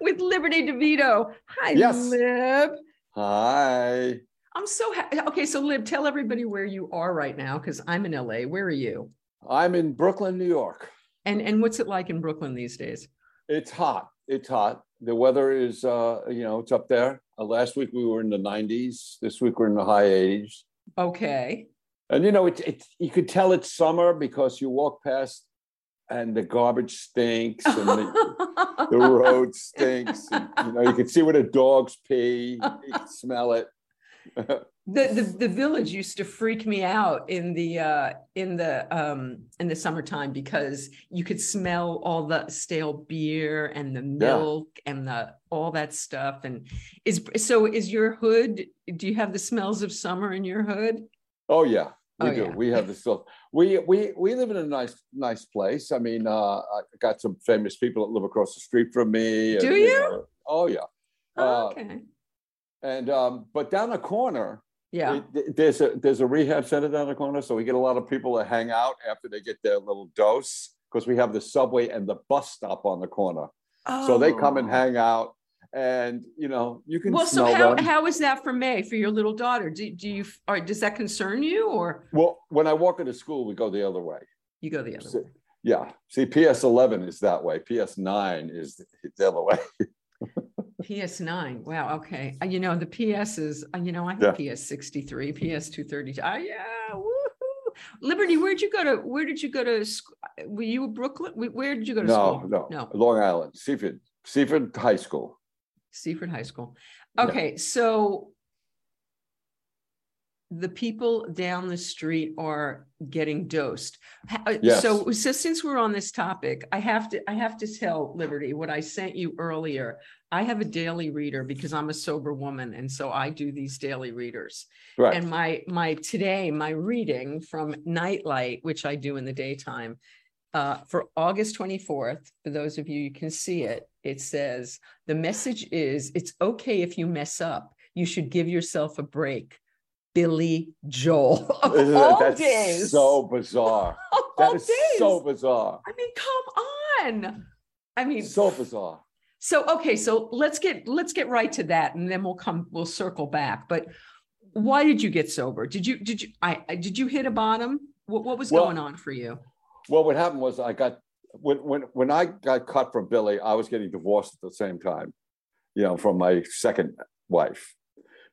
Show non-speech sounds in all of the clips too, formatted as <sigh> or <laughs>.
with Liberty DeVito. Hi, Yes. Lib. Hi. I'm so happy. Okay, so Lib, tell everybody where you are right now because I'm in LA. Where are you? I'm in Brooklyn, New York. And and what's it like in Brooklyn these days? It's hot. It's hot. The weather is, uh, you know, it's up there. Uh, last week we were in the 90s. This week we're in the high 80s. Okay. And you know, it's it, you could tell it's summer because you walk past and the garbage stinks and the, <laughs> the road stinks. And, you know, you can see where the dogs pee. You can smell it. <laughs> the, the the village used to freak me out in the uh in the um in the summertime because you could smell all the stale beer and the milk and the all that stuff and is so is your hood do you have the smells of summer in your hood Oh yeah, we Oh, do. yeah. We have the stuff. We we we live in a nice nice place. I mean, uh, I got some famous people that live across the street from me. Do and, you? know, oh yeah. Oh, Uh, okay And um, but down the corner, yeah it- there's a there's a rehab center down the corner, so we get a lot of people that hang out after they get their little dose because we have the subway and the bus stop on the corner. So they come and Oh. hang out, and you know you can well so how, them. how is that for may for your little daughter do, do you or does that concern you or well, when I walk into school, we go the other way. you go the other So- way Yeah. See, PS 11 is that way. PS 9 is the other way. <laughs> PS9. Wow. Okay. Uh, You know, the PS is, uh, you know, I have PS 63, PS 232. Ah, yeah. Woohoo. Liberty, where'd you go to? Where did you go to? Were you Brooklyn? Where did you go to No, school? no, No. Long Island, Seaford, Seaford High School. Seaford High School. Yeah. Okay. So the people down the street are getting dosed. Uh, Yes. So, so since we're on this topic, I have to I have to tell Liberty what I sent you earlier. I have a daily reader because I'm a sober woman, and so I do these daily readers. Right. And my my today my reading from Nightlight, which I do in the daytime, uh, for August 24th. For those of you you can see it, it says the message is it's okay if you mess up. You should give yourself a break. Billy Joel <laughs> all that's days. so bizarre. <laughs> That is days. so bizarre. I mean, come on. I mean, So bizarre. so okay, so let's get let's get right to that, and then we'll come we'll circle back. But why did you get sober? Did you did you I I- did you hit a bottom? What what was Well- going on for you? Well, what happened was I got when when when I got cut from Billy, I was getting divorced at the same time, you know, from my second wife.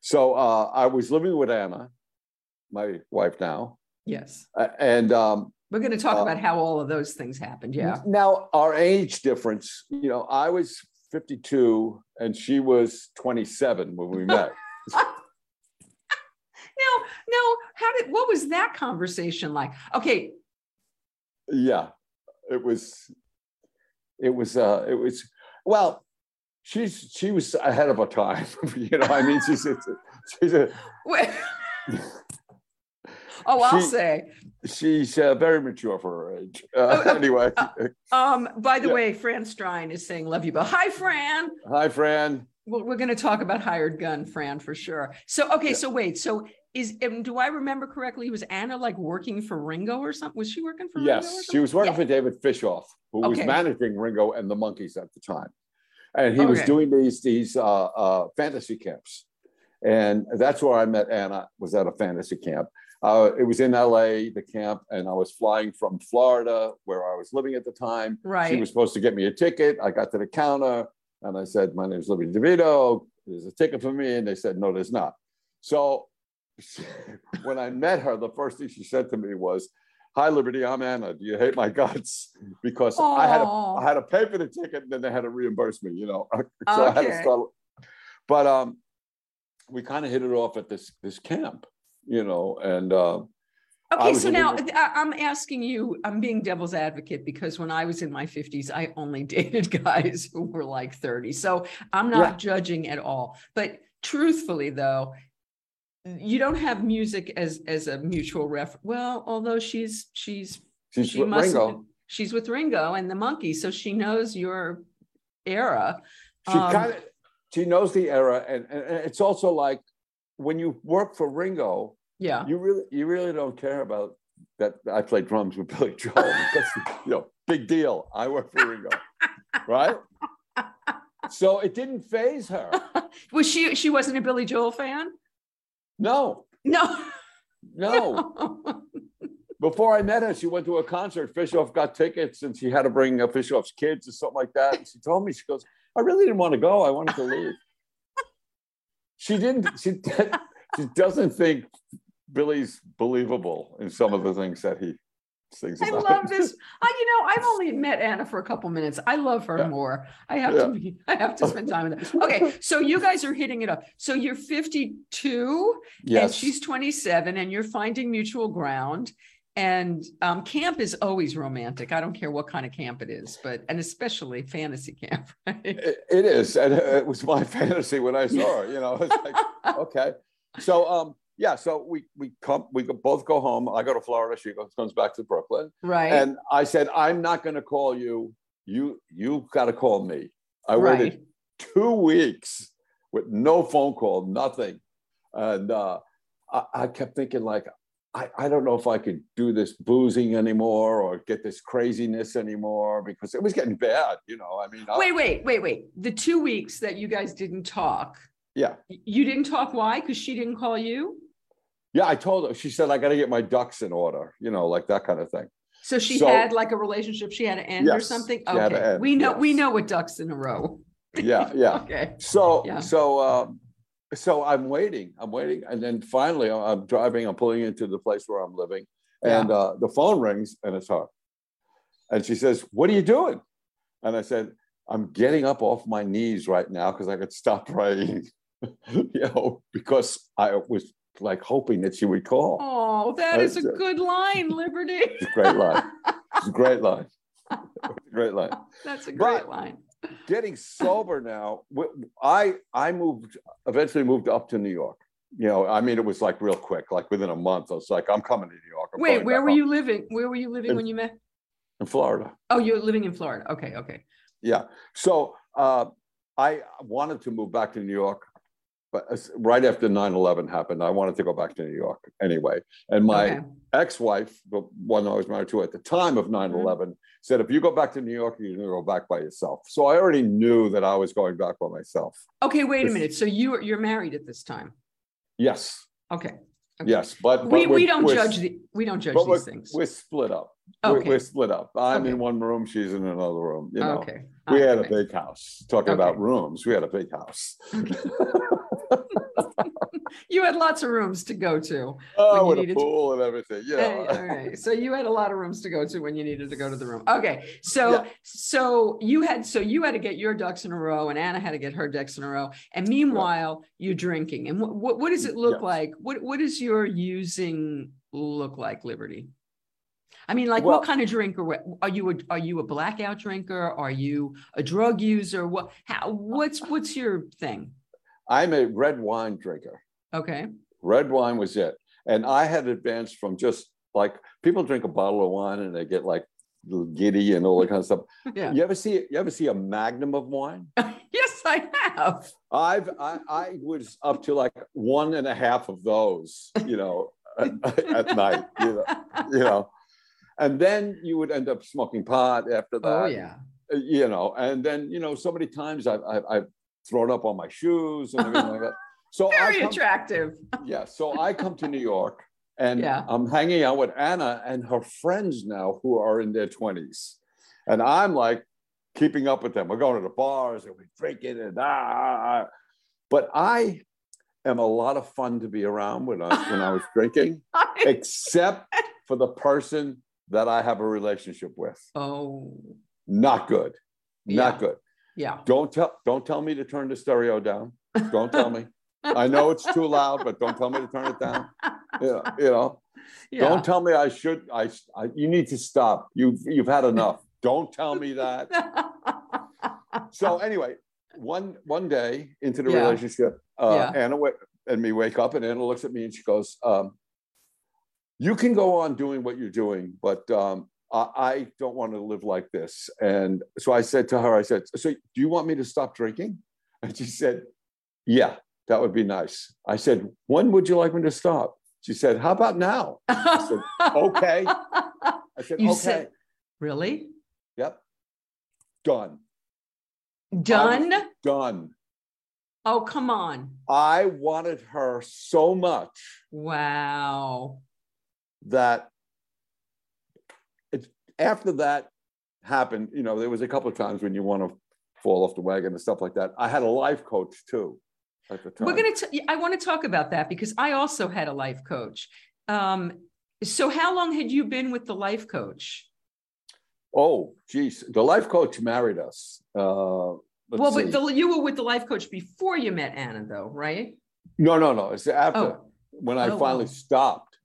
So uh, I was living with Anna, my wife now, Yes, uh, and um, we're going to talk Uh, about how all of those things happened. Yeah. Now our age difference, you know, I was 52 and she was 27 when we met. <laughs> <laughs> Now now how did what was that conversation like? Okay, yeah, it was, it was, uh, it was. Well, she's she was ahead of her time. <laughs> you know, I mean, she's she's a, <laughs> oh, I'll She- say. she's uh, very mature for her age. Oh, Uh, oh, <laughs> anyway, Um, by the Yeah. way, Fran Strine is saying love you, but hi, Fran. hi, Fran. Well, we're going to talk about hired gun, Fran, for sure. So, okay, Yeah. so wait, so is um, do I remember correctly? Was Anna like working for Ringo or something? Was she working for Ringo? Yes, she was working Yeah. for David Fishoff, who was managing Ringo and the Monkees at the time, and he was doing these these uh, uh, fantasy camps, and that's where I met Anna. Was at a fantasy camp. Uh, it was in L.A. the camp, and I was flying from Florida, where I was living at the time. Right. She was supposed to get me a ticket. I got to the counter, and I said, "My name is Liberty DeVito. There's a ticket for me," and they said, "No, there's not." So <laughs> when I met her, the first thing she said to me was, "Hi, Liberty. I'm Anna. Do you hate my guts?" <laughs> Because I had to. I had to pay for the ticket, and then they had to reimburse me. You know, <laughs> so I had to Okay. start. But um, we kind of hit it off at this this camp, you know, and uh, Okay, so now little- I'm asking you, I'm being devil's advocate because when I was in my 50s, I only dated guys who were like 30. So I'm not Yeah. judging at all. But truthfully, though, you don't have music as as a mutual ref. Well, although she's she's she's she with must Ringo. she's with Ringo and the monkey, so she knows your era. She Um, kind of she knows the era, and, and it's also like when you work for Ringo, Yeah. you really you really don't care about that I play drums with Billy Joel because you know big deal. I work for Ringo, right? <laughs> so it didn't phase her. <laughs> Was she she wasn't a Billy Joel fan? No, No. <laughs> no. Before I met her, she went to a concert. Fishoff got tickets and she had to bring uh, Fishoff's kids or something like that. And she told me, she goes, I really didn't want to go. I wanted to leave. <laughs> she didn't, she, <laughs> she doesn't think Billy's believable in some of the things that he sings I love this. I, you know, I've only <laughs> met Anna for a couple minutes. I love her Yeah. more. I have Yeah. to be, I have to spend time with her. <laughs> Okay, so you guys are hitting it up. So you're 52 and she's 27 and you're finding mutual ground. And um, camp is always romantic. I don't care what kind of camp it is, but and especially fantasy camp, <laughs> right? It, it is. And uh, it was my fantasy when I saw her, you know, it's like, okay. So, um, yeah, so we, we come, we both go home. I go to Florida. She goes, comes back to Brooklyn. right. And I said, I'm not going to call you. You, you got to call me. I right. waited two weeks with no phone call, nothing. And uh, I, I kept thinking, like, I, I don't know if I could do this boozing anymore or get this craziness anymore because it was getting bad, you know. I mean, I- Wait, wait, wait, wait. The two weeks that you guys didn't talk, yeah, you didn't talk. Why? Because she didn't call you. Yeah. I told her. She said I got to get my ducks in order, you know, like that kind of thing. So she So- had like a relationship she had to end or Yes, something. had to Okay, we know we know what ducks in a row. <laughs> Yeah, yeah. <laughs> Okay. So, Yeah. so, um, so I'm waiting. I'm waiting, and then finally, I'm- driving. I'm pulling into the place where I'm living, and uh, the phone rings, and it's her. And she says, "What are you doing?" And I said, "I'm getting up off my knees right now because I could stop praying, you know, because I was like hoping that she would call." Oh, that is a That's good line, Liberty. <laughs> It's a great line. It's a great line. Great line. <laughs> That's a But- great line. getting sober now I I moved eventually moved up to new york you know i mean it was like real quick like within a month i was like i'm coming to new york I'm Wait, where were home." you living? Where were you living In- when you met? in florida Oh, you're living in Florida. Okay, okay. yeah so uh i wanted to move back to new york but uh, right after 9-11 happened i wanted to go back to new york anyway and my okay. ex-wife the one i was married to at the time of 9-11 mm-hmm. said if you go back to new york you're going to go back by yourself so i already knew that i was going back by myself Okay, wait a minute. So you you're married at this time. yes Okay. Okay. yes but, but We we we're- don't we're- judge the we don't judge we're, these things. we're split up. We're, Okay. we're split up. I'm in one room, she's in another room. You know, Okay. we had a big house. Talking about rooms, we had a big house. <laughs> You had lots of rooms to go to. oh, you with a needed to- pool and everything. Yeah. Hey, all right. So you had a lot of rooms to go to when you needed to go to the room. Okay. So Yeah. so you had so you had to get your ducks in a row and Anna had to get her ducks in a row. And meanwhile, you're drinking. And what what, what does it look Yes. like? What what does your using look like, Liberty? I mean, like Well- what kind of drinker are you? A, are you a blackout drinker? Are you a drug user? What? How? What's what's your thing? I'm a red wine drinker. Okay. Red wine was it. And I had advanced from just like people drink a bottle of wine and they get like little giddy and all that kind of stuff. <laughs> Yeah. You ever see you ever see a magnum of wine? <laughs> yes, I have. I've I, I was up to like one and a half of those, you know, <laughs> at night, you know, you know. And then you would end up smoking pot after oh, that. Oh yeah. You know, and then you know, so many times I've I've, I've thrown up on my shoes and everything like that. <laughs> So Very come, attractive. <laughs> yeah, so I come to New York and Yeah. I'm hanging out with Anna and her friends now who are in their 20s. And I'm like keeping up with them. We're going to the bars and we're drinking and ah, ah, ah. But I am a lot of fun to be around when I when I was <laughs> drinking, except for the person that I have a relationship with. oh Not good. Not Yeah. good. Yeah. Don't tell don't tell me to turn the stereo down. Don't tell me. I know it's too loud, but don't tell me to turn it down. <laughs> You know, you know. Yeah. Don't tell me I should. I, I you need to stop. You've you've had enough. Don't tell me that. <laughs> So anyway, one one day into the Yeah. relationship, uh, Yeah. Anna wa- and me wake up, and Anna looks at me and she goes, um, "You can go on doing what you're doing, but um, I, don't want to live like this." And so I said to her, "I said, so do you want me to stop drinking?" And she said, "Yeah, that would be nice." I said, "When would you like me to stop?" She said, "How about now?" I said, "Okay." <laughs> I said, You "Okay." said- really? Yep. Done. Done? Done. Oh, come on. I wanted her so much Wow. that after that happened, you know, there was a couple of times when you want to fall off the wagon and stuff like that. I had a life coach too at the time. We're going to, I want to talk about that because I also had a life coach. Um, so how long had you been with the life coach? Oh, geez. The life coach married us. Uh, Well, see. but the, you were with the life coach before you met Anna though, right? no, no, no. It's after Oh. when I Oh, finally oh. stopped.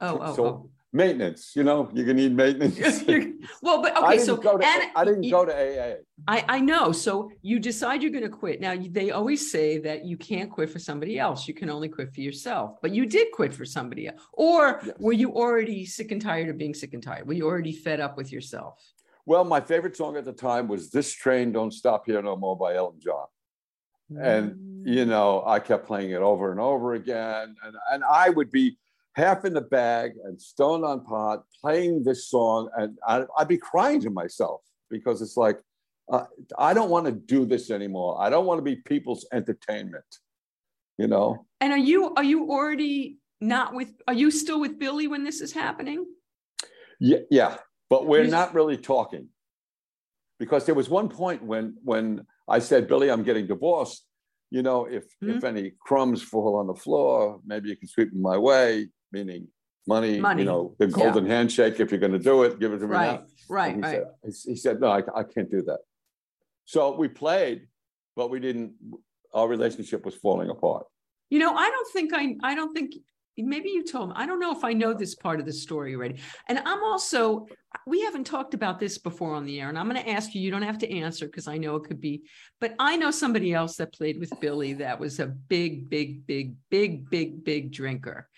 Oh, oh, so oh. Maintenance, you know, you're gonna need maintenance. <laughs> Well, but okay, didn't so go to Anna, I didn't you- go to AA. I, I know. So you decide you're going to quit. Now, they always say that you can't quit for somebody else. You can only quit for yourself. But you did quit for somebody else. Or Yes. were you already sick and tired of being sick and tired? Were you already fed up with yourself? Well, my favorite song at the time was "This Train Don't Stop Here No More" by Elton John. And mm. you know, I kept playing it over and over again, and and I would be half in the bag and stoned on pot playing this song, and I, I'd be crying to myself because it's like, uh, I don't want to do this anymore. I don't want to be people's entertainment. You know, And are you are you already not with? Are you still with Billy when this is happening? Yeah, yeah, but we're not really talking because there was one point when when I said, "Billy, I'm getting divorced. You know, if Mm-hmm. if any crumbs fall on the floor, maybe you can sweep them my way." Meaning money, Money, you know, the golden handshake. If you're going to do it, give it to me Right, now. right, And he right. Said, he said, "No, I, I can't do that." So we played, but we didn't. Our relationship was falling apart. You know, I don't think I I don't think maybe you told me. I don't know if I know this part of the story already. And I'm also we haven't talked about this before on the air, and I'm going to ask you. You don't have to answer because I know it could be. But I know somebody else that played with Billy that was a big, big, big, big, big, big drinker.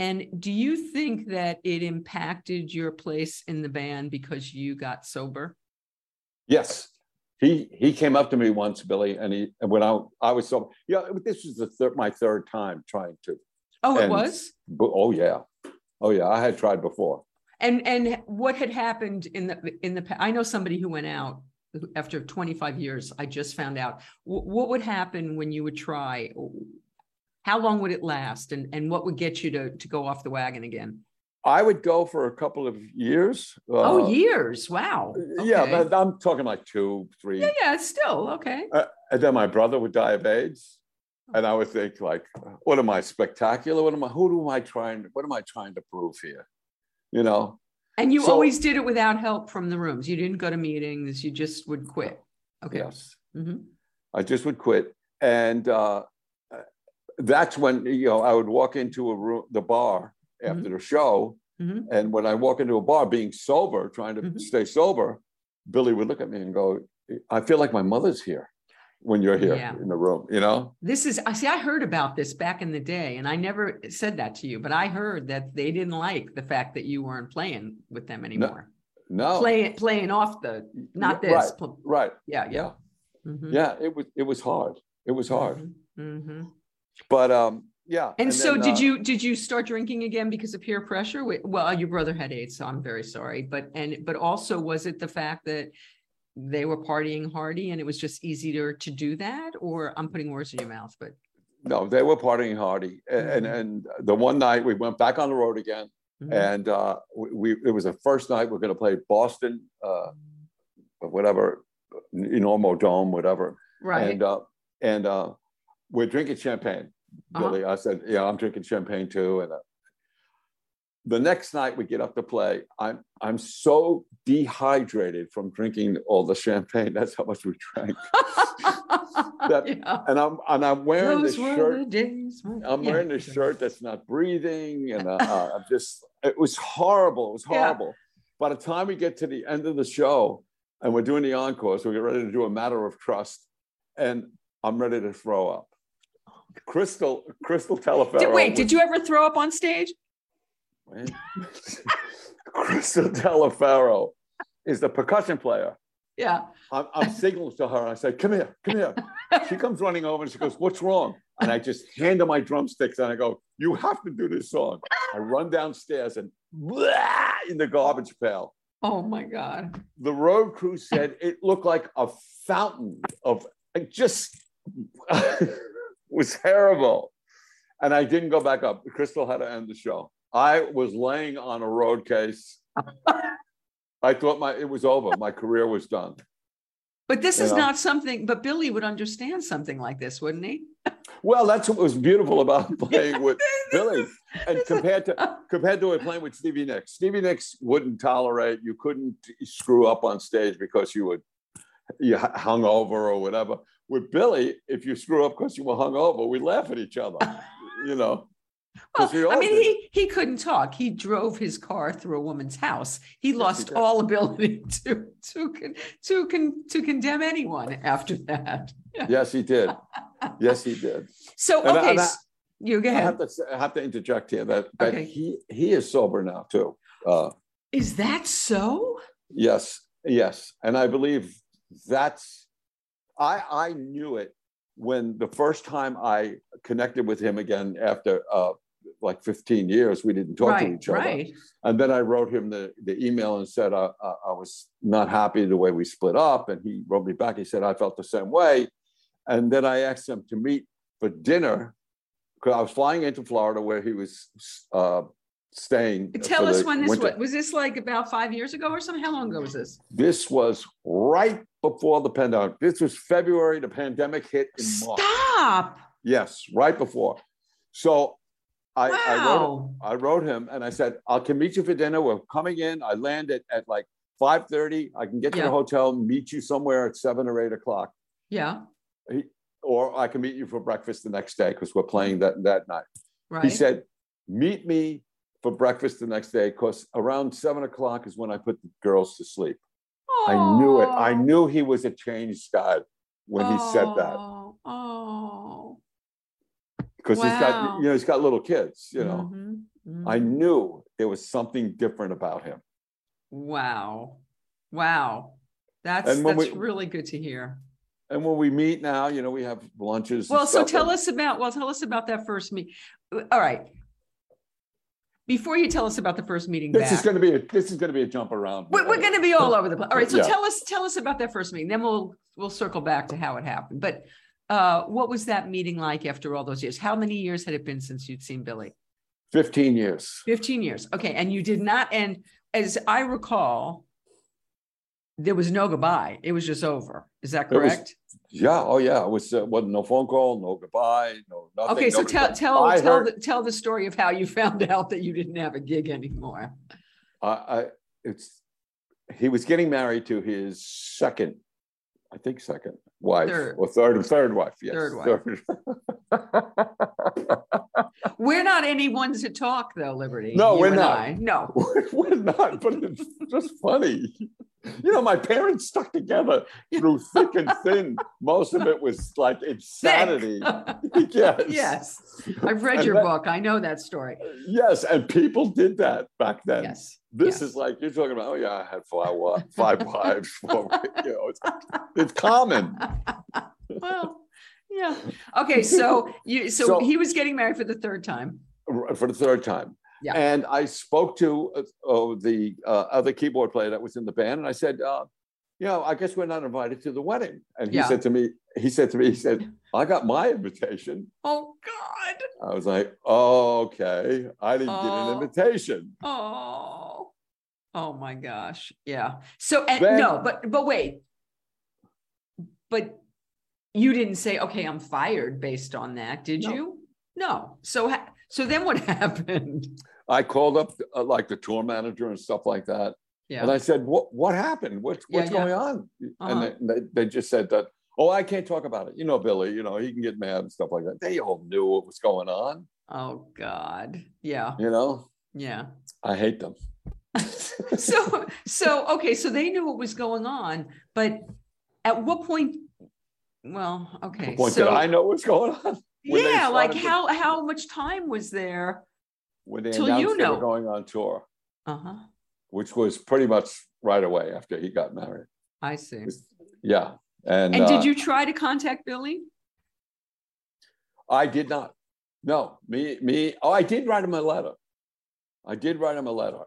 And do you think that it impacted your place in the band because you got sober? Yes. He he came up to me once, Billy, and he and when I I was so yeah, this was the third my third time trying to. Oh, it was. But, oh yeah, oh yeah, I had tried before. And and what had happened in the in the I know somebody who went out after 25 years. I just found out Wh- what would happen when you would try. How long would it last, and and what would get you to to go off the wagon again? I would go for a couple of years. oh, uh, years! Wow. Yeah, but I'm talking like two, three. yeah, yeah. Still okay. And then my brother would die of AIDS. And I would think like, what am I spectacular? What am I, who am I trying, what am I trying to prove here? You know? And you so- always did it without help from the rooms. You didn't go to meetings. You just would quit. Okay. Yes. Mhm. I just would quit. And uh, that's when, you know, I would walk into a room, the bar after the show. Mhm. And when I walk into a bar being sober, trying to Mhm. stay sober, Billy would look at me and go, I feel like my mother's here when you're here Yeah. in the room, you know? This is, I see, I heard about this back in the day, and I never said that to you, but I heard that they didn't like the fact that you weren't playing with them anymore. No. Playing, playing off the, not Yeah, this. right. Right. Yeah, yeah. Yeah. Mhm, Yeah. It was, it was hard. It was hard. mhm, mhm. But um, yeah. And so then, did uh, you, did you start drinking again because of peer pressure? Well, your brother had AIDS, so I'm very sorry, but, and, but also was it the fact that they were partying hardy and it was just easier to do that? Or I'm putting words in your mouth, but, No, they were partying hardy. And, Mhm. and the one night we went back on the road again mhm. and uh, we, we, it was the first night we're going to play Boston, uh, whatever, Enormo Dome, whatever. right? And, uh, and uh, we're drinking champagne. Uh-huh. Billy, I said, yeah, I'm drinking champagne too. And uh, the next night we get up to play, I'm I'm so dehydrated from drinking all the champagne. <laughs> That's how much we drank. <laughs> That- Yeah. And I'm and I'm wearing this Those were shirt. days I'm Yeah. wearing this shirt that's not breathing, and uh, uh, I'm <laughs> just. It was horrible. It was Yeah. horrible. By the time we get to the end of the show, and we're doing the encore, so we get ready to do a matter of trust, and I'm ready to throw up. Crystal, Crystal. Did, wait, was- did you ever throw up on stage? <laughs> Crystal Taliefero is the percussion player. Yeah. I'm, I'm signaling to her. I say, "Come here, come here." She comes running over and she goes, "What's wrong?" And I just hand her my drumsticks and I go, "You have to do this song." I run downstairs and blah, <laughs> in the garbage pail. Oh my God. The road crew said it looked like a fountain of just <laughs> <laughs> was terrible. And I didn't go back up. Crystal had to end the show. I was laying on a road case. <laughs> I thought my it was over. My career was done. But this You is know? not something, but Billy would understand something like this, wouldn't he? <laughs> Well, that's what was beautiful about playing with Billy. And compared to compared to playing with Stevie Nicks, Stevie Nicks wouldn't tolerate you couldn't screw up on stage because you would you hung over or whatever. With Billy, if you screw up because you were hung over, we laugh at each other. <laughs> You know, Well, I mean, did. he, he couldn't talk. He drove his car through a woman's house. He lost did. all ability <laughs> to, to, con- to, con- to condemn anyone after that. <laughs> yes, he did. Yes, he did. So, And I- okay, and I- s- you go I have to say- I have to interject here that that Okay. he he is sober now too. Uh, Is that so? Yes, yes, and I believe that's. I I knew it when the first time I connected with him again after uh, like 15 years. We didn't talk to each other, right. and then I wrote him the the email and said uh, uh, I was not happy the way we split up, and he wrote me back. He said I felt the same way, and then I asked him to meet for dinner because I was flying into Florida where he was. Uh, Staying. Tell us when this winter. was. Was this like about five years ago or something? How long ago was this? This was right before the pandemic. This was February. The pandemic hit in March. Stop. Yes, right before. So I, I wrote Wow. I wrote him and I said, I can meet you for dinner. We're coming in. I land at, at like 5:30. I can get to Yeah. the hotel, meet you somewhere at seven or eight o'clock. Yeah, Or I can meet you for breakfast the next day because we're playing that that night. right. He said, meet me for breakfast the next day because around seven o'clock is when I put the girls to sleep. I knew it. I knew he was a changed guy when he said that Oh, because he's got you know he's got little kids. You know, Mhm, I mhm. knew there was something different about him. Wow. Wow. That's that's we- really good to hear. And when we meet now, you know, we have lunches. Well, so tell and- us about well, tell us about that first meet. All right. Before you tell us about the first meeting This is going to be a this is going to be a jump around. we're, we're going to be all over the place. All right. So Yeah. tell us tell us about that first meeting. Then we'll we'll circle back to how it happened. But uh, what was that meeting like after all those years? How many years had it been since you'd seen Billy? Fifteen years. 15 years. Okay. And you did not, and as I recall, there was no goodbye. It was just over. Is that It was- correct? Yeah. Oh, yeah. It was uh, wasn't no phone call, no goodbye, no nothing. Okay. So tell, tell, I tell, heard- the, tell the story of how you <laughs> found out that you didn't have a gig anymore. I, I it's he was getting married to his second, I think second wife Third. or third third wife. Yes, Third wife. <laughs> We're not any ones to talk though, Liberty. No, we're not. I. No. <laughs> We're not, but it's just funny. You know, my parents stuck together through thick and thin. Most of it was like insanity. <laughs> yes. yes. I've read And your that- book. I know that story. Yes, and people did that back then. Yes. This yes. is like you're talking about. Oh yeah, I had five five wives. Four, you know, it's, it's common. <laughs> well, yeah. Okay, so you so, So- he was getting married for the third time. for the third time. Yeah. And I spoke to uh, oh, the uh, other keyboard player that was in the band, and I said, uh, "You know, I guess we're not invited to the wedding." And he Yeah. said to me, "He said to me, he said, I got my invitation." Oh God. I was like, oh, "Okay, I didn't get Oh. an invitation." Oh. Oh my gosh. Yeah. So and Then- no, but but wait. But you didn't say, okay, I'm fired based on that, did No. you? No. So ha- so then what <laughs> happened? I called up uh, like the tour manager and stuff like that, Yeah. and I said, "What what happened? What's Yeah, what's yeah. going on?" Uh-huh. And they, they, they just said that. Oh, I can't talk about it. You know, Billy. You know, he can get mad and stuff like that. They all knew what was going on. oh God. Yeah. You know, Yeah. I hate them. <laughs> so so okay so they knew what was going on but at what point well okay What point so did I know what's going on? Yeah like started to- how how much time was there When they announced you they were know. going on tour, uh-huh which was pretty much right away after he got married. i see Yeah, and, and uh, did you try to contact billy I did not. No, me, me. Oh, I did write him a letter. I did write him a letter.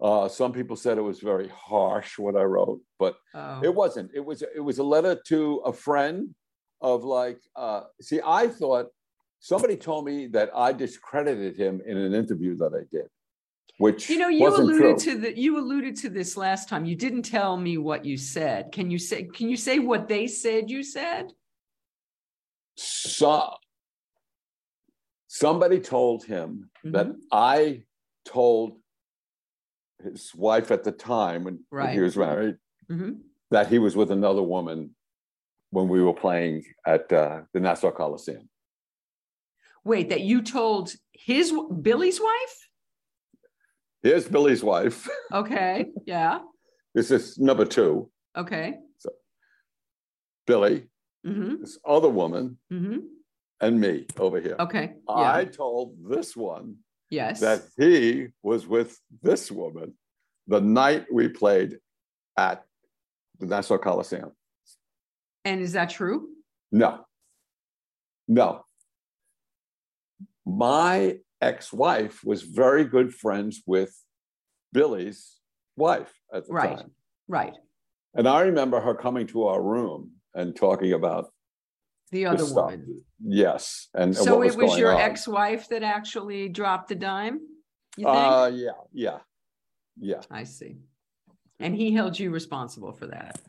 Uh, some people said it was very harsh what I wrote, but Oh. it wasn't. It was it was a letter to a friend of like. Uh, see, I thought somebody told me that I discredited him in an interview that I did, which You know, you alluded true. to the you alluded to this last time. You didn't tell me what you said. Can you say can you say what they said you said? so somebody told him that Mhm. I told his wife at the time when, when he was married Mhm. that he was with another woman when we were playing at uh, the Nassau Coliseum. Wait, that you told his Billy's wife? Here's Billy's wife. Okay, yeah, This is number two. okay. So Billy, hmm this other woman, hmm and me over here. Okay, I yeah, told this one yes. that he was with this woman the night we played at the Nassau Coliseum. And is that true? No. No. My ex-wife was very good friends with Billy's wife at the Right. time. Right. And I remember her coming to our room and talking about The other woman. Yes. And, So what it was your on. ex-wife that actually dropped the dime? You think? Uh yeah, yeah. Yeah. I see. And he held you responsible for that.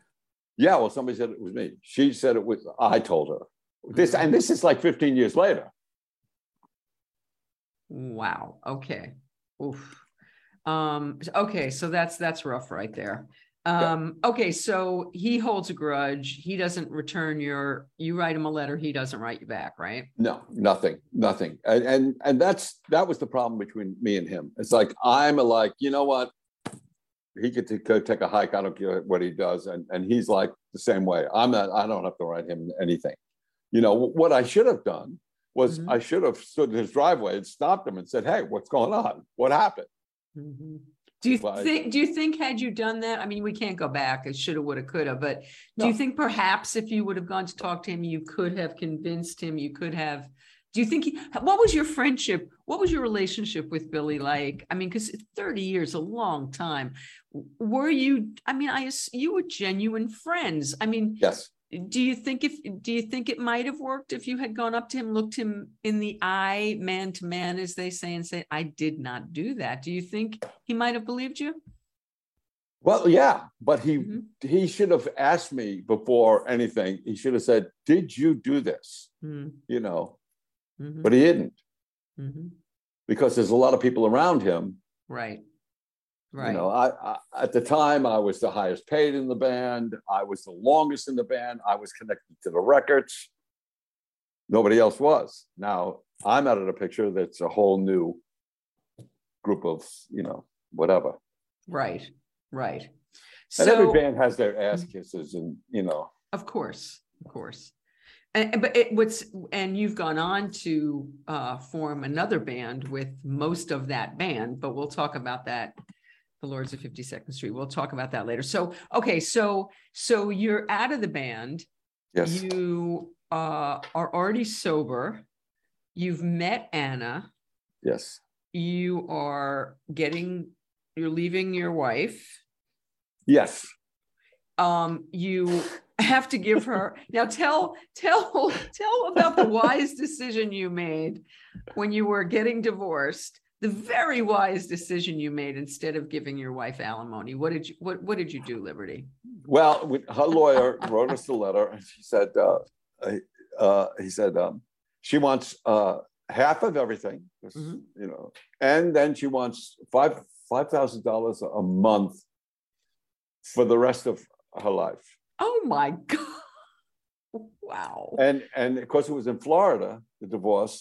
Yeah. Well, somebody said it was me. She said it was I told her. This Mhm. and this is like 15 years later. Wow. Okay. Oof. Um, okay, so that's that's rough right there. Um, okay, so he holds a grudge. He doesn't return your, you write him a letter, he doesn't write you back, right? No, nothing, nothing. And and and that's that was the problem between me and him. It's like I'm a like, you know what? He could t- go take a hike. I don't care what he does, and and he's like the same way. I'm not. I don't have to write him anything. You know what I should have done was Mhm. I should have stood in his driveway and stopped him and said, "Hey, what's going on? What happened?" Mhm. Do you But- think, do you think had you done that, I mean, we can't go back, it shoulda, woulda, coulda, but do you think perhaps if you would have gone to talk to him, you could have convinced him, you could have, do you think, he- what was your friendship? What was your relationship with Billy like? I mean, because thirty years, a long time. Were you, I mean, I, you were genuine friends. I mean, Yes. Do you think if, do you think it might have worked if you had gone up to him, looked him in the eye, man to man, as they say, and say, I did not do that? Do you think he might have believed you? Well, yeah, but he Mhm. he should have asked me before anything. He should have said, "Did you do this?" Mm, You know, mhm, but he didn't mhm. because there's a lot of people around him Right. You know, I, I at the time I was the highest paid in the band. I was the longest in the band. I was connected to the records. Nobody else was. Now I'm out of the picture. That's a whole new group of you know whatever. Right. Right. And every band has their ass kisses, and you know, of course, of course. And, and- but it what's, and you've gone on to uh, form another band with most of that band, but we'll talk about that. The Lords of 52nd Street. We'll talk about that later. So, okay, so, so you're out of the band. yes, You uh, are already sober. You've met Anna. yes, You are getting, you're leaving your wife. yes. um you have to give her <laughs> now tell tell tell about the wise decision you made when you were getting divorced the very wise decision you made instead of giving your wife alimony what did you what what did you do liberty Well, her lawyer wrote us a letter, and she said, uh, uh, he said, um, she wants uh, half of everything, Mhm. you know, and then she wants five five thousand dollars a month for the rest of her life. oh my <laughs> god wow And and of course, it was in Florida, the divorce.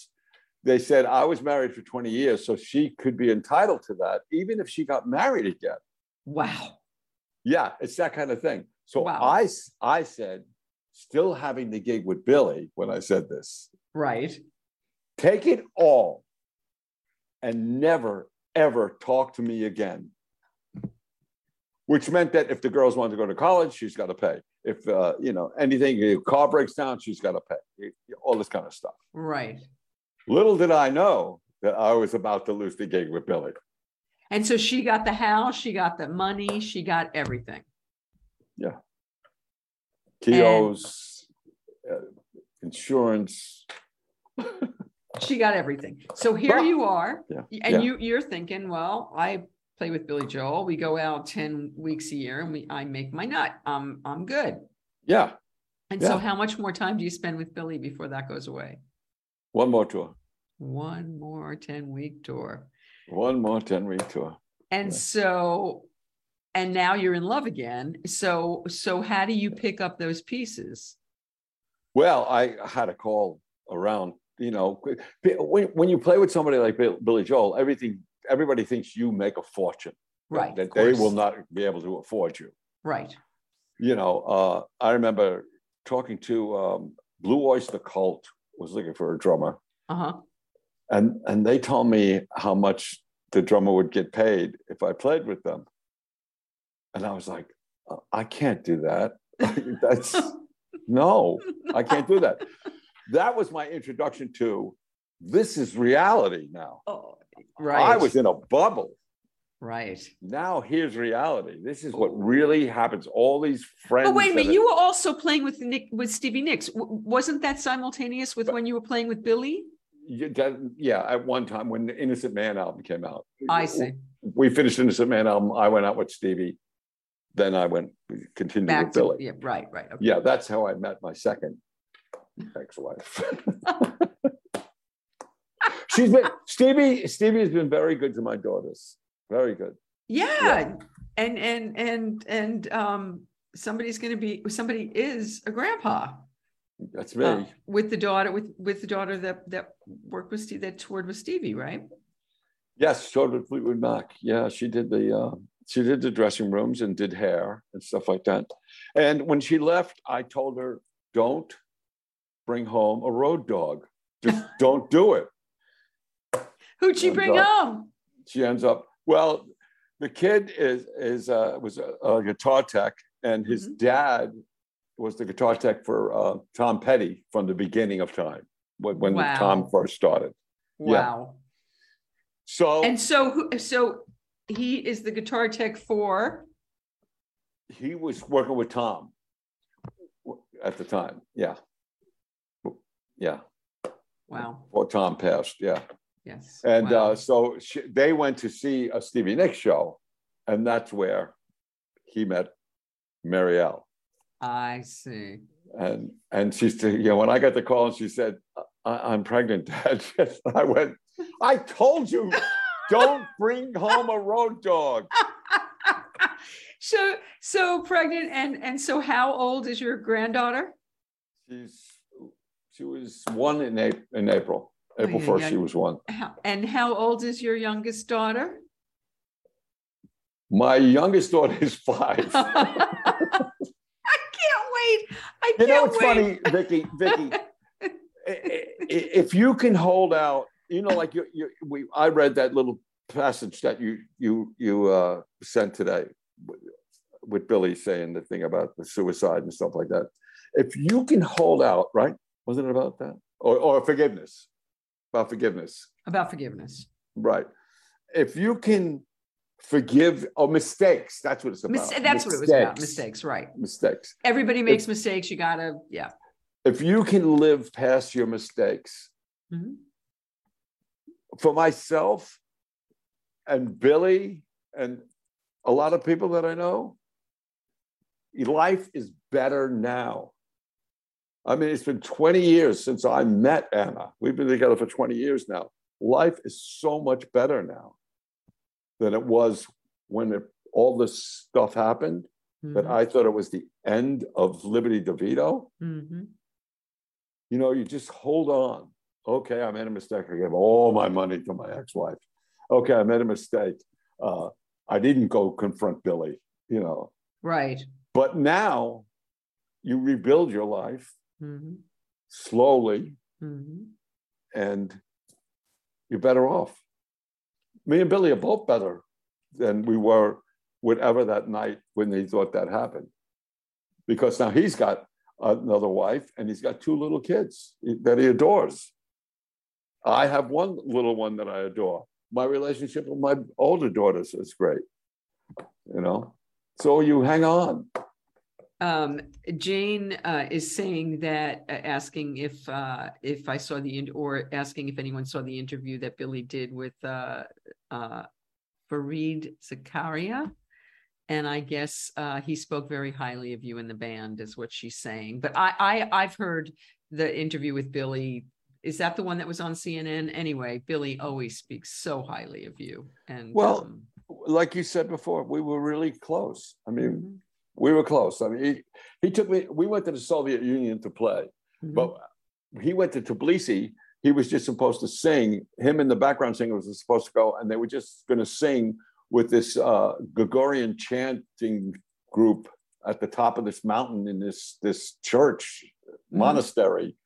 They said I was married for twenty years, so she could be entitled to that, even if she got married again. wow Yeah, it's that kind of thing. So Wow. I, I said, still having the gig with Billy when I said this, right take it all and never, ever talk to me again. Which meant that if the girls want to go to college, she's got to pay. If, uh, you know, anything, your car breaks down, she's got to pay. All this kind of stuff. right Little did I know that I was about to lose the gig with Billy. And so she got the house, she got the money, she got everything. Yeah. Kios, uh, insurance. She got everything. So here you are. yeah, And yeah. you, you're thinking, well, I play with Billy Joel. We go out ten weeks a year and we, I make my nut. Um, I'm good. Yeah, And so how much more time do you spend with Billy before that goes away? One more tour, One more ten week tour. one more 10 week tour. And Yeah. so, and now you're in love again. So, so how do you pick up those pieces? Well, I had a call around, you know, when, when you play with somebody like Bill- Billy Joel, everything, everybody thinks you make a fortune. Right. That they will not be able to afford you. Right. You know, uh, I remember talking to um, Blue Oyster Cult was looking for a drummer, Uh-huh. and and they told me how much the drummer would get paid if I played with them, and I was like, "Uh, I can't do that. <laughs> That's no, I can't do that. That was my introduction to this is reality now. Oh, right. I was in a bubble. Right. Now here's reality. This is what oh. really happens. All these friends. But wait a minute, you were also playing with Nick, with Stevie Nicks. W- Wasn't that simultaneous with when you were playing with Billy? Yeah, at one time when the Innocent Man album came out. I see. We finished Innocent Man album. I went out with Stevie. Then I went continued Back with to, Billy. yeah, right, right. okay. Yeah, that's how I met my second ex-wife. <laughs> She's been Stevie. Stevie has been very good to my daughters. Very good. Yeah, and, and, and, and, um, somebody's gonna be, somebody is a grandpa. That's me. uh, With the daughter, with, with the daughter that, that worked with Steve, that toured with Stevie, right? yes, so did Fleetwood Mac. Yeah, she did the uh, she did the dressing rooms and did hair and stuff like that. And when she left, I told her, "Don't bring home a road dog. Just <laughs> don't do it." Who'd she And, bring uh, home? she ends up well the kid is is uh was a, a guitar tech and his Mhm. dad was the guitar tech for uh tom petty from the beginning of time when, when Wow. tom first started yeah. Wow. so And so, who, so he is the guitar tech for, he was working with tom at the time yeah yeah wow, before tom passed yeah yes. and wow. uh so she, they went to see a stevie nicks show and that's where he met marielle I see. And and she said, you know, when I got the call and she said, I, am pregnant, <laughs> Dad. I went, I told you, <laughs> don't bring home a road dog. <laughs> So, so pregnant and, and so how old is your granddaughter? She's she was one in April in April. April yeah, 1st, yeah. she was one. How- And how old is your youngest daughter? My youngest daughter is five. <laughs> I can't wait. I you can't know, it's wait. funny, Vicky, Vicky. i- i- if you can hold out, you know, like you, you we I read that little passage that you you you uh, sent today with, with Billy saying the thing about the suicide and stuff like that. If you can hold out, right? Wasn't it about that? Or or forgiveness? About forgiveness, About forgiveness. right? If you can forgive or mistakes, that's what it's about. Mis- That's what it was about, mistakes, right. Mistakes. Everybody makes mistakes. You gotta, yeah. If you can live past your mistakes, Mhm. for myself and Billy and a lot of people that I know, life is better now. I mean, it's been 20 years since I met Anna. We've been together for 20 years now. Life is so much better now than it was when it, all this stuff happened that Mhm. I thought it was the end of Liberty DeVito. Mhm. you know, you just hold on. Okay, I made a mistake. I gave all my money to my ex-wife. Okay, I made a mistake. Uh, I didn't go confront Billy, you know. Right. But now you rebuild your life Mhm. slowly Mhm. and you're better off. Me and Billy are both better than we were whatever that night when they thought that happened. Because now he's got another wife and he's got two little kids that he adores. I have one little one that I adore. my relationship with my older daughters is great. You know, so you hang on. Um, Jane uh, is saying that, uh, asking if uh, if I saw the in- or asking if anyone saw the interview that Billy did with uh, uh, Fareed Zakaria, and I guess uh, he spoke very highly of you in the band, is what she's saying. But I, I I've heard the interview with Billy. Is that the one that was on CNN? Anyway, Billy always speaks so highly of you. And Well, um, Like you said before, we were really close. I mean, mhm, we were close. I mean, he, he took me. We went to the Soviet Union to play, mhm. but he went to Tbilisi. He was just supposed to sing. Him and the background singer was supposed to go, and they were just going to sing with this uh, Gregorian chanting group at the top of this mountain in this this church Mhm. monastery,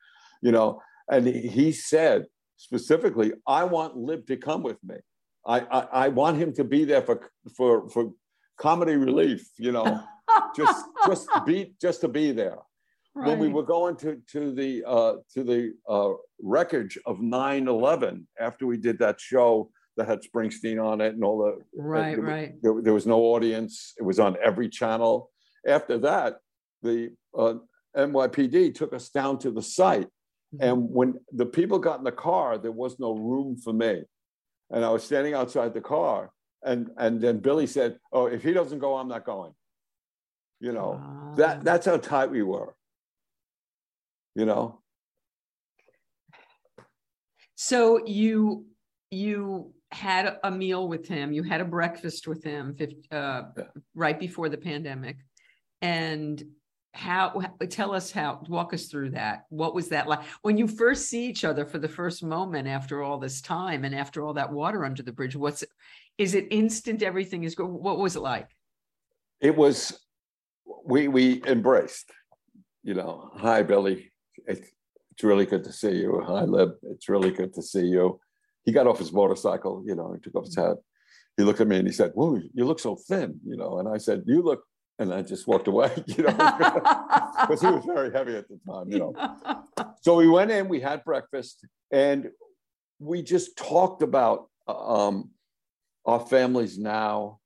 you know. And he, he said specifically, "I want Lib to come with me. I, I I want him to be there for for for comedy relief, you know." <laughs> just <laughs> just to be just to be there. When we were going to to the uh, to the uh, wreckage of 9-11 after we did that show that had Springsteen on it and all the right, there, right. there, there was no audience. It was on every channel. After that the uh, NYPD took us down to the site. Mhm. and when the people got in the car there was no room for me. And I was standing outside the car and and then Billy said oh if he doesn't go I'm not going you know Wow. that that's how tight we were you know So you you had a meal with him. You had a breakfast with him uh, right before the pandemic, and how? Tell us how. Walk us through that. What was that like when you first see each other for the first moment after all this time and after all that water under the bridge? What's is it instant? Everything is good. What was it like? it was we we embraced you know hi billy. It's, it's really good to see you. Hi lib. It's really good to see you. He got off his motorcycle you know he took off his hat. He looked at me and he said whoa you look so thin you know and i said you look and i just walked away <laughs> you know <laughs> because he was very heavy at the time you know. <laughs> So we went in we had breakfast and we just talked about um, our families now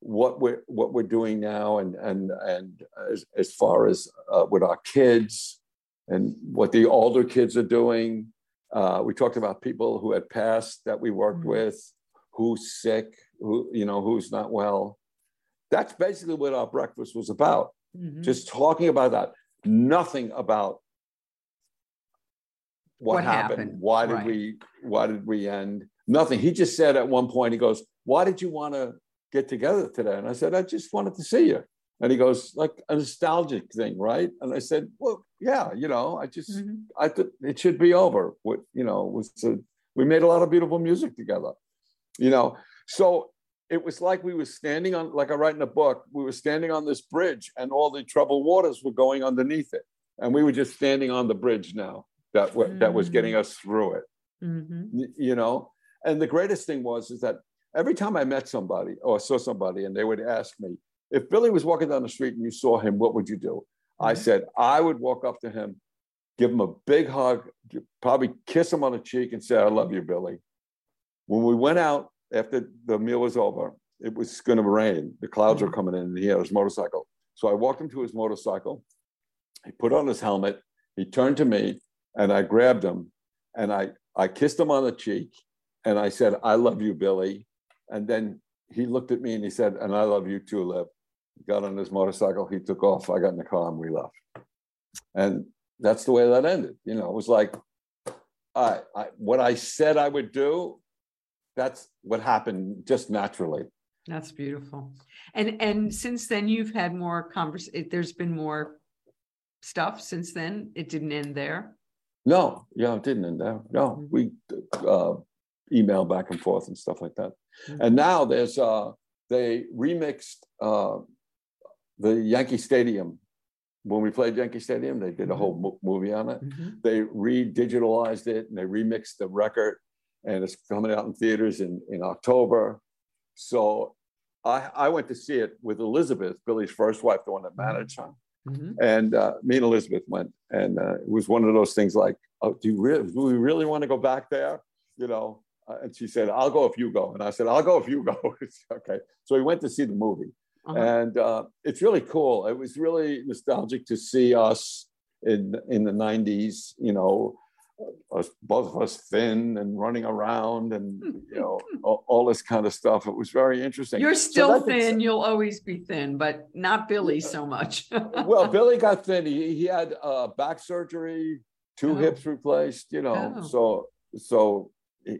what we're what we're doing now and and and as, as far as uh, with our kids and what the older kids are doing. Uh, we talked about people who had passed that we worked Mhm. with who's sick who you know who's not well. That's basically what our breakfast was about. Mhm. just talking about that. Nothing about what, What happened, happened, why did right. we why did we end? Nothing. He just said at one point he goes why did you want to get together today. And i said i just wanted to see you. And he goes like a nostalgic thing right? And i said well yeah you know i just Mhm. i thought it should be over what you know was a, we made a lot of beautiful music together you know? So it was like we were standing on like i write in the book we were standing on this bridge and all the troubled waters were going underneath it. And we were just standing on the bridge now that wa- that was getting us through it Mhm. you know? And the greatest thing was is that every time i met somebody or saw somebody and they would ask me if billy was walking down the street and you saw him what would you do? I Mhm. said i would walk up to him give him a big hug probably kiss him on the cheek and say i love you billy when we went out after the meal was over it was going to rain. The clouds were coming in and he had his motorcycle. So i walked him to his motorcycle. He put on his helmet. He turned to me and i grabbed him and i i kissed him on the cheek and I said, I love you, Billy. And then he looked at me and he said, and I love you too. He got on his motorcycle, he took off. I got in the car and we left. And that's the way that ended. You know, it was like, I, I what I said I would do, that's what happened just naturally. That's beautiful. And and since then you've had more convers there's been more stuff since then. It didn't end there. No, yeah, it didn't end there. No, we uh, email back and forth and stuff like that. And now there's uh, they remixed uh, the Yankee Stadium. When we played Yankee Stadium, they did a whole mo- movie on it. Mhm. They re-digitalized it and they remixed the record, and it's coming out in theaters in, in October. So I, I went to see it with Elizabeth, Billy's first wife, the one that managed him. Mhm. And uh, me and Elizabeth went, and uh, it was one of those things like, oh, do, you really, do we really want to go back there? You know, and she said, I'll go if you go. And I said, I'll go if you go. <laughs> okay. So we went to see the movie. Uh-huh. And uh, it's really cool. It was really nostalgic to see us in in the 90s, you know, us, both of us thin and running around and you know all, all, this kind of stuff. It was very interesting. You're still so thin. You'll always be thin, but not Billy so much. <laughs> well, Billy got thin. He, he had uh, back surgery, two oh. hips replaced. You know, oh. so so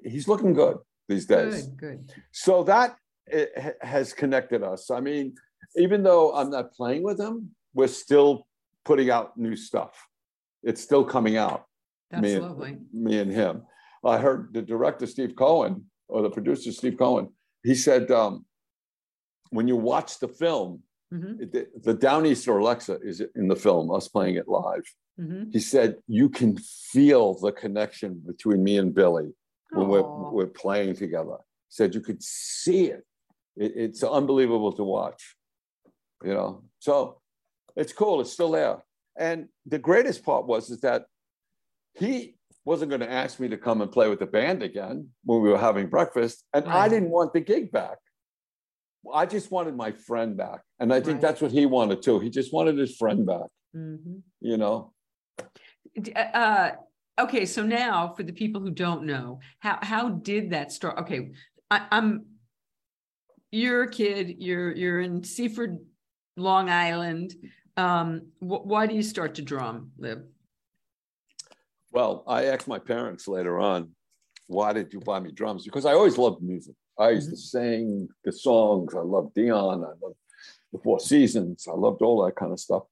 he's looking good these days. Good, good. So that has connected us. I mean, even though I'm not playing with him, we're still putting out new stuff. It's still coming out. That's me lovely. And, me and him. I heard the director Steve Cohen or the producer Steve Cohen. He said um, when you watch the film, mm-hmm. it, the Downeaster Alexa is in the film. Us playing it live. Mm-hmm. He said you can feel the connection between me and Billy when we're, we're playing together. He said you could see it. it. It's unbelievable to watch. You know, so it's cool. It's still there. And the greatest part was is that he wasn't going to ask me to come and play with the band again when we were having breakfast. And right. I didn't want the gig back. I just wanted my friend back. And I think right. that's what he wanted too. He just wanted his friend back, mm-hmm. you know? Uh, uh, okay. So now for the people who don't know, how, how did that start? Okay. I, I'm, you're a kid, you're, you're in Seaford, Long Island. Um, wh- why do you start to drum, Lib? Well, I asked my parents later on, why did you buy me drums? Because I always loved music. I used mm-hmm. to sing the songs. I loved Dion. I loved the Four Seasons. I loved all that kind of stuff.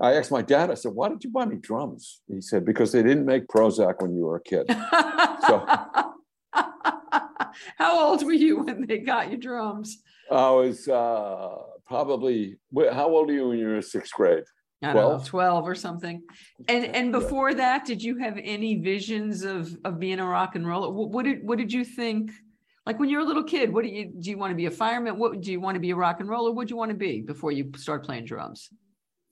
I asked my dad, I said, why did you buy me drums? He said, because they didn't make Prozac when you were a kid. so, <laughs> How old were you when they got you drums? I was uh, probably, how old are you when you were in sixth grade? I don't 12? know, 12 or something. And and before yeah. that, did you have any visions of of being a rock and roller? What, what, did what did you think? Like when you're a little kid, what do you do you want to be a fireman? What do you want to be a rock and roller? What do you want to be before you start playing drums?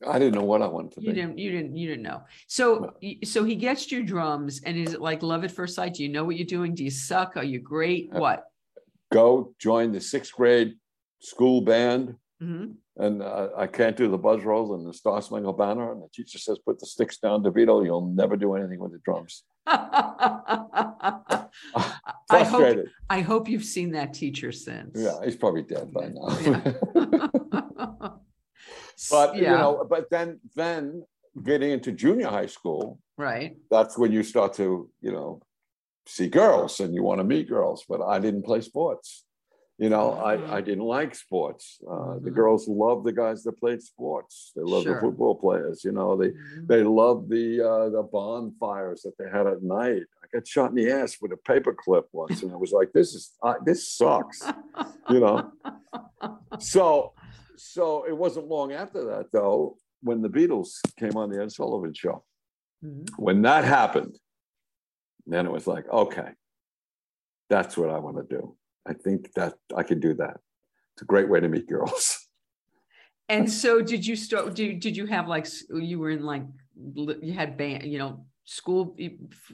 I didn't know what I wanted to you be. Didn't, you didn't you didn't know. So no. so he gets you drums and is it like love at first sight? Do you know what you're doing? Do you suck? Are you great? Uh, what? Go join the sixth grade school band. Mm-hmm and uh, I can't do the buzz rolls and the Star Spangled Banner. And the teacher says, put the sticks down, DeVito. You'll never do anything with the drums. <laughs> I hope, I hope you've seen that teacher since. Yeah, he's probably dead by now. <laughs> Yeah. <laughs> but yeah. you know, but then then getting into junior high school, right? That's when you start to you know see girls and you want to meet girls. But I didn't play sports. You know, I, I mm-hmm. didn't like sports. Uh, mm-hmm. The girls love the guys that played sports. They love sure. the football players. You know, they mm-hmm. they love the uh, the bonfires that they had at night. I got shot in the ass with a paperclip once, and I was like, "This is uh, this sucks," you know. <laughs> So, so it wasn't long after that though when the Beatles came on the Ed Sullivan Show. Mm-hmm. When that happened, then it was like, okay, that's what I want to do. I think that I can do that. It's a great way to meet girls. <laughs> And so, did you start? Did did you have like you were in like you had band? You know, school.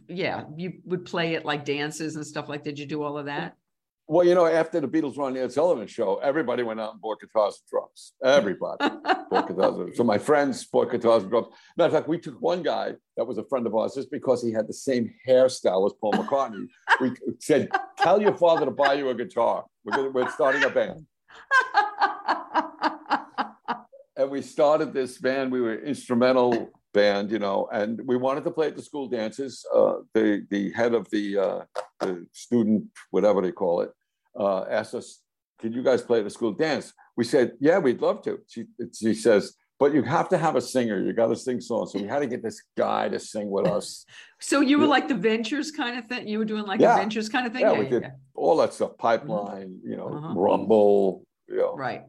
Yeah, you would play at like dances and stuff like. Did you do all of that? Well, you know, after the Beatles were on the Ed Sullivan Show, everybody went out and bought guitars and drums. Everybody <laughs> bought guitars. So my friends bought guitars and drums. Matter of fact, we took one guy that was a friend of ours just because he had the same hairstyle as Paul McCartney. we <laughs> said, "Tell your father to buy you a guitar. We're, gonna, we're starting a band." <laughs> and we started this band. We were instrumental band, you know, and we wanted to play at the school dances. Uh, the the head of the, uh, the student, whatever they call it, uh, asked us, "Can you guys play at the school dance?" We said, "Yeah, we'd love to." She she says, "But you have to have a singer. You got to sing songs." So we had to get this guy to sing with us. <laughs> so you were like the Ventures kind of thing. You were doing like yeah. Ventures kind of thing. Yeah, yeah we did all that stuff. Pipeline, mm-hmm. you know, uh-huh. Rumble, you know, right,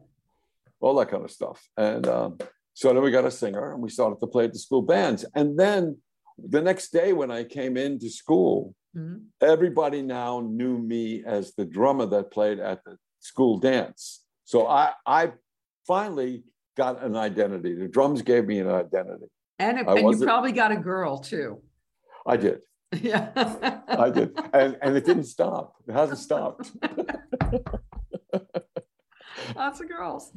all that kind of stuff, and. Um, so then we got a singer and we started to play at the school bands. And then the next day when I came into school, mm-hmm. everybody now knew me as the drummer that played at the school dance. So I, I finally got an identity. The drums gave me an identity. And, and you probably got a girl too. I did. Yeah. I did, and and it didn't stop. It hasn't stopped. <laughs> Lots of girls.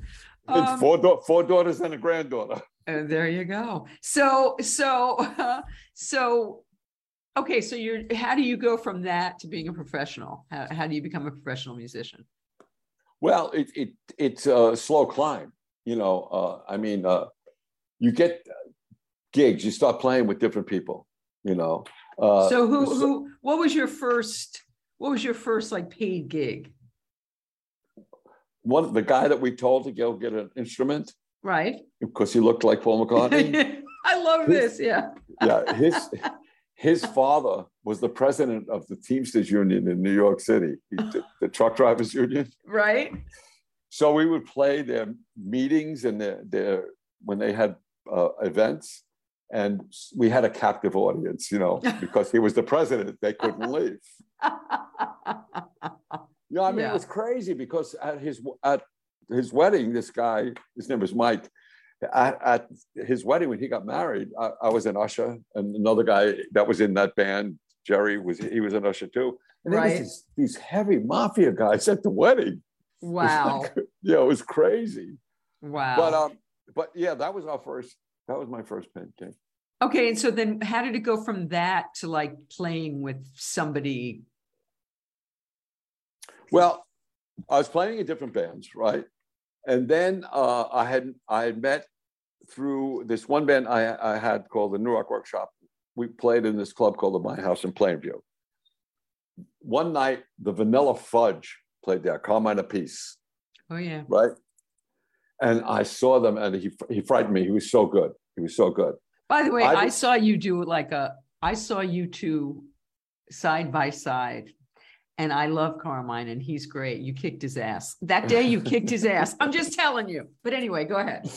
It's Um, four da- four daughters and a granddaughter. And there you go. So, so, <laughs> so, okay. So you're, how do you go from that to being a professional? How, how do you become a professional musician? Well, it it it's a slow climb. You know, uh, I mean, uh, you get gigs. You start playing with different people. You know. Uh, So who, who, what was your first, what was your first like paid gig? One the guy that we told to go get an instrument Right? because he looked like Paul McCartney. <laughs> I love this. Yeah. yeah, his <laughs> his father was the president of the Teamsters Union in New York City, the, the truck drivers union. Right? So we would play their meetings and their, their when they had uh, events, and we had a captive audience, you know, <laughs> because he was the president, they couldn't leave. Yeah, I mean Yeah. it was crazy because at his at his wedding, this guy, his name was Mike. At, at his wedding when he got married, I, I was an usher, and another guy that was in that band, Jerry, was he was an usher too. And there was Right. these, these heavy mafia guys at the wedding. Wow. like- <laughs> yeah, it was crazy. Wow. But um, but yeah, that was our first. That was my first pen game. Okay, and so then how did it go from that to like playing with somebody? Well, I was playing in different bands, right? And then uh, I had I had met through this one band I, I had called the New Rock Workshop. We played in this club called the My House in Plainview. One night, the Vanilla Fudge played there, Carmine Appice, Oh, yeah. right? And I saw them, and he he frightened me. He was so good. He was so good. By the way, I I, saw you do like a, I saw you two side by side. And I love Carmine and he's great. You kicked his ass. That day you <laughs> kicked his ass. I'm just telling you. But anyway, go ahead.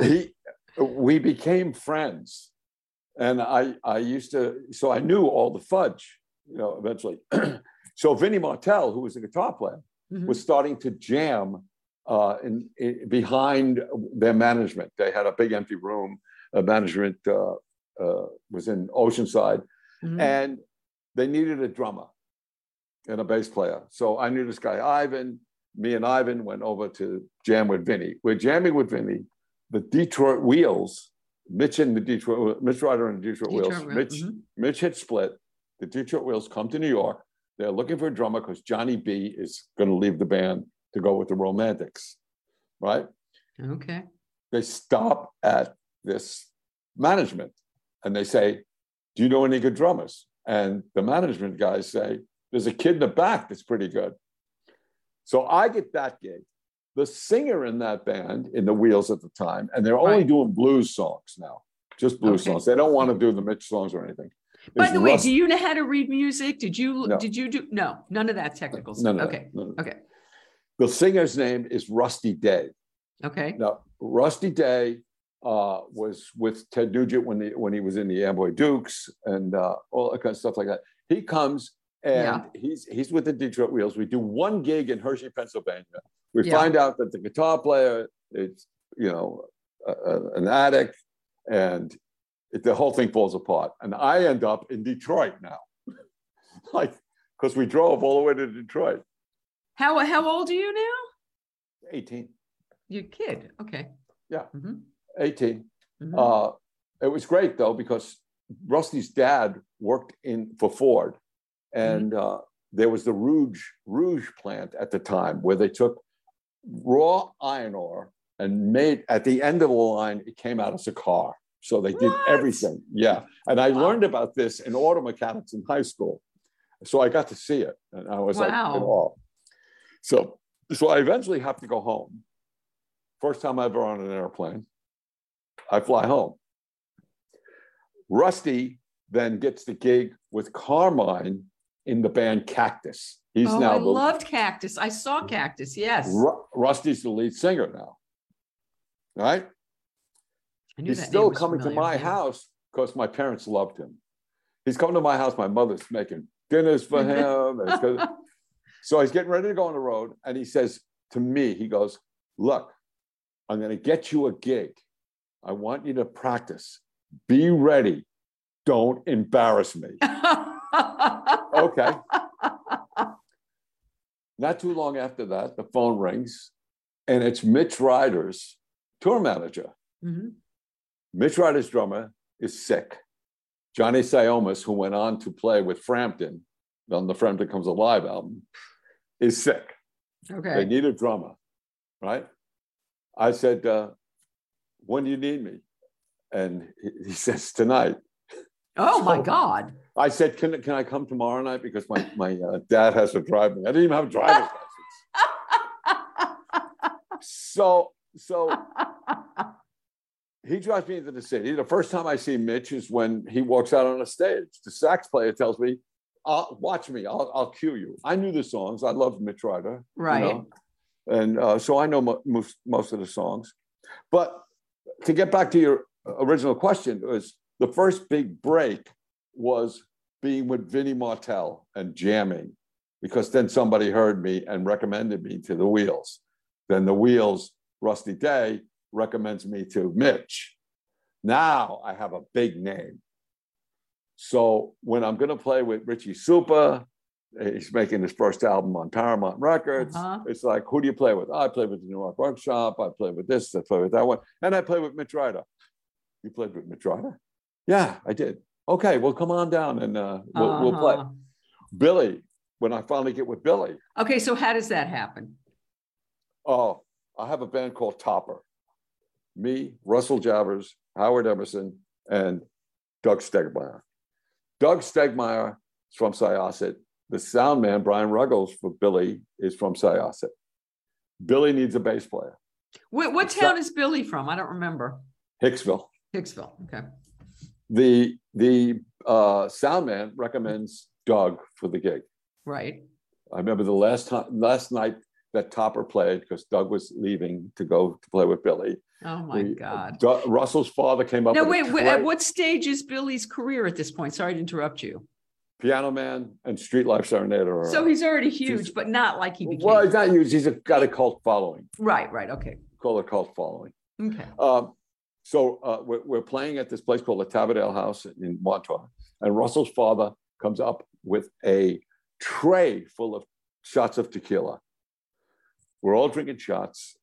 he we became friends and i i used to so i knew all the fudge you know eventually <clears throat> so vinnie martell who was a guitar player Mhm. was starting to jam uh, in, in behind their management they had a big empty room uh, management uh, uh, was in oceanside Mhm. and they needed a drummer and a bass player. So I knew this guy, Ivan. Me and Ivan went over to jam with Vinny. We're jamming with Vinny. The Detroit Wheels, Mitch and the Detroit, Mitch Ryder and the Detroit, Wheels. Detroit Wheel- Mitch, mhm. Mitch had split. The Detroit Wheels come to New York. They're looking for a drummer because Johnny B is going to leave the band to go with the Romantics, right? Okay. they stop at this management and they say, Do you know any good drummers? And the management guys say, There's a kid in the back that's pretty good. So I get that gig. The singer in that band in the Wheels at the time, and they're only Right. doing blues songs now, just blues Okay. songs. They don't want to do the Mitch songs or anything. By is the way, Russ- do you know how to read music? Did you, No. did you do, no, none of that technical stuff. Okay. no. Okay. The singer's name is Rusty Day. Okay. Now, Rusty Day uh, was with Ted Nugent when, he when he was in the Amboy Dukes and uh, all that kind of stuff like that. He comes and Yeah. he's he's with the Detroit Wheels. We do one gig in Hershey, Pennsylvania. We Yeah. find out that the guitar player is, you know, a, a- an addict, and it, the whole thing falls apart. And I end up in Detroit now, <laughs> like because we drove all the way to Detroit. How, how old are you now? 18, You're kid. Okay. Yeah. Mhm, 18. mhm. Uh, it was great though because Rusty's dad worked in for Ford, and uh, there was the Rouge Rouge plant at the time where they took raw iron ore and made at the end of the line it came out as a car. So they did What? everything. Yeah, and I Wow. learned about this in auto mechanics in high school, so I got to see it, and I was like, in Wow. awe. So, so I eventually have to go home. First time ever on an airplane. I fly home. Rusty then gets the gig with Carmine in the band Cactus. He's Oh, now I the, loved Cactus. I saw Cactus. Yes. Ru- Rusty's the lead singer now. Right? He's still coming to my Yeah. house because my parents loved him. He's coming to my house. My mother's making dinners for <laughs> him. and <laughs> so he's getting ready to go on the road. And he says to me, he goes, Look, I'm going to get you a gig. I want you to practice. Be ready don't embarrass me. <laughs> okay. Not too long after that, the phone rings and it's Mitch Ryder's tour manager. Mhm. Mitch Ryder's drummer is sick. Johnny Siomos, who went on to play with Frampton on the Frampton Comes Alive album, is sick. Okay. They need a drummer, right? I said, uh, when do you need me? And he, he says, tonight. Oh, my God. I said, can, can I come tomorrow night? Because my, my uh, dad has to drive me. I didn't even have a driver's <laughs> license. So, so he drives me into the city. The first time I see Mitch is when he walks out on a stage. The sax player tells me, I'll, watch me, I'll, I'll cue you. I knew the songs. I loved Mitch Ryder. you Right. know? And uh, so I know mo- most, most of the songs. But to get back to your original question, was the first big break was being with Vinnie Martell and jamming, because then somebody heard me and recommended me to the Wheels. Then the Wheels, Rusty Day, recommends me to Mitch. Now I have a big name. So when I'm going to play with Richie Supa, he's making his first album on Paramount Records. Uh-huh. It's like, who do you play with? I play with the New York Workshop. I play with this. I play with that one, and I play with Mitch Ryder. You played with Mitch Ryder? Yeah, I did. Okay, well, come on down and uh, we'll, we'll play. Uh-huh. Billy, when I finally get with Billy, Okay, so how does that happen? oh, I have a band called Topper. Me, Russell Javors, Howard Emerson, and Doug Stegmeyer. Doug Stegmeyer is from Syosset. The sound man, Brian Ruggles, for Billy, is from Syosset. Billy needs a bass player. What, what town is Billy from? I don't remember. Hicksville. Hicksville. Okay. The the uh, sound man recommends Doug for the gig. Right. I remember the last time, last night that Topper played because Doug was leaving to go to play with Billy. Oh, my We- God. Doug- Russell's father came up with wait, at what stage is Billy's career at this point? Sorry to interrupt you. Piano Man and Street Life Serenade So he's already huge, but not like he became. well, he's not huge. He's a, got a cult following. Right, right. Okay. Call it a cult following. Okay. Um, so uh, we're, we're playing at this place called the Tabardale House in Montauk, and Russell's father comes up with a tray full of shots of tequila. We're all drinking shots.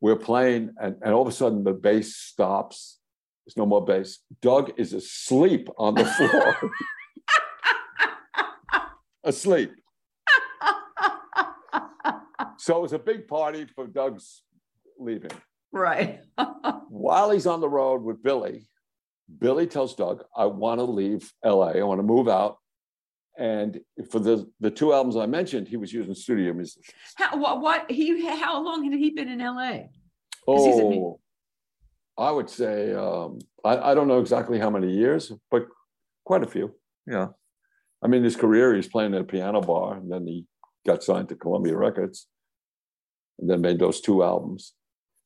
We're playing, and, and all of a sudden the bass stops. There's no more bass. Doug is asleep on the floor. <laughs> asleep. So it was a big party for Doug's leaving. Right. <laughs> While he's on the road with Billy, Billy tells Doug, I want to leave LA. I want to move out. And for the, the two albums I mentioned, he was using studio musicians. how, what, what, he, how long had he been in LA? 'Cause he's in- Oh, I would say, um, I, I don't know exactly how many years, but quite a few. Yeah. I mean, his career, he's playing at a piano bar, and then he got signed to Columbia Records and then made those two albums.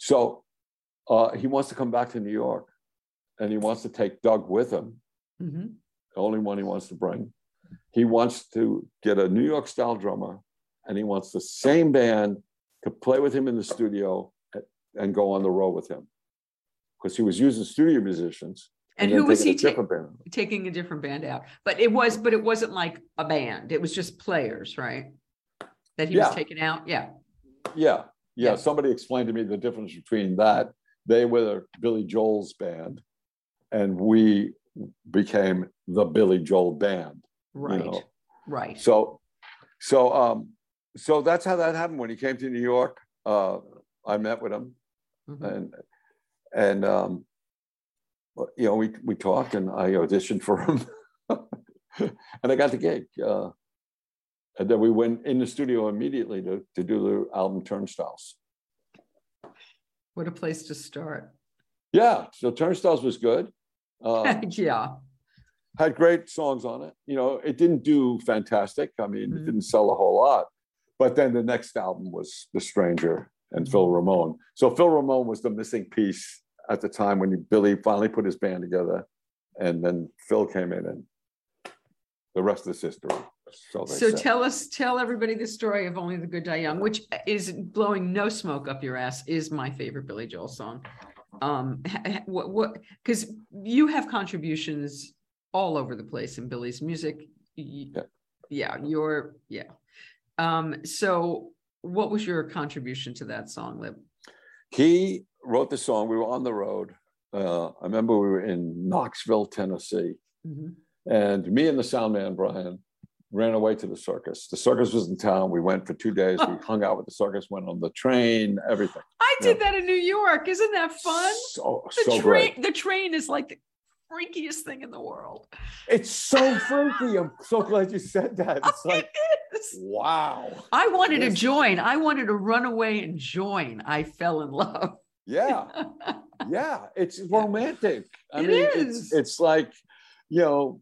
So uh, he wants to come back to New York and he wants to take Doug with him, Mhm. the only one he wants to bring. He wants to get a New York style drummer and he wants the same band to play with him in the studio and- and go on the road with him. Because he was using studio musicians. And then who was he ta- taking a different band out? But it was, but it wasn't like a band. It was just players, right? That he was taking out. Yeah. Yeah, yeah. Yeah. Somebody explained to me the difference between that. They were Billy Joel's band, and we became the Billy Joel band. you Right. know. Right. So, so, um, so that's how that happened. When he came to New York, uh, I met with him, Mhm. and and um, you know, we we talked, and I auditioned for him, <laughs> and I got the gig. Uh, and then we went in the studio immediately to to do the album Turnstiles. What a place to start. Yeah, so Turnstiles was good. Uh, <laughs> yeah. had great songs on it. You know, it didn't do fantastic. I mean, Mhm. it didn't sell a whole lot. But then the next album was The Stranger and Phil Mm-hmm. Ramone. So Phil Ramone was the missing piece at the time when Billy finally put his band together, and then Phil came in, and the rest is history. So, So tell us, tell everybody the story of Only the Good Die Young, which is blowing no smoke up your ass, is my favorite Billy Joel song. Um, ha- ha- what, what, because you have contributions all over the place in Billy's music. Yeah. Yeah, you're yeah. Um, so what was your contribution to that song, Lib? He wrote the song. We were on the road. Uh, I remember we were in Knoxville, Tennessee, Mhm. and me and the sound man Brian ran away to the circus. The circus was in town. We went for two days. We oh. hung out with the circus, went on the train, everything. I did that in New York. Isn't that fun? So The so train, great. the train is like the freakiest thing in the world. It's so freaky. I'm so glad you said that. <laughs> It's like It is. wow. I wanted to join. I wanted to run away and join. I fell in love. Yeah. <laughs> yeah it's romantic i It mean is. it's it's like you know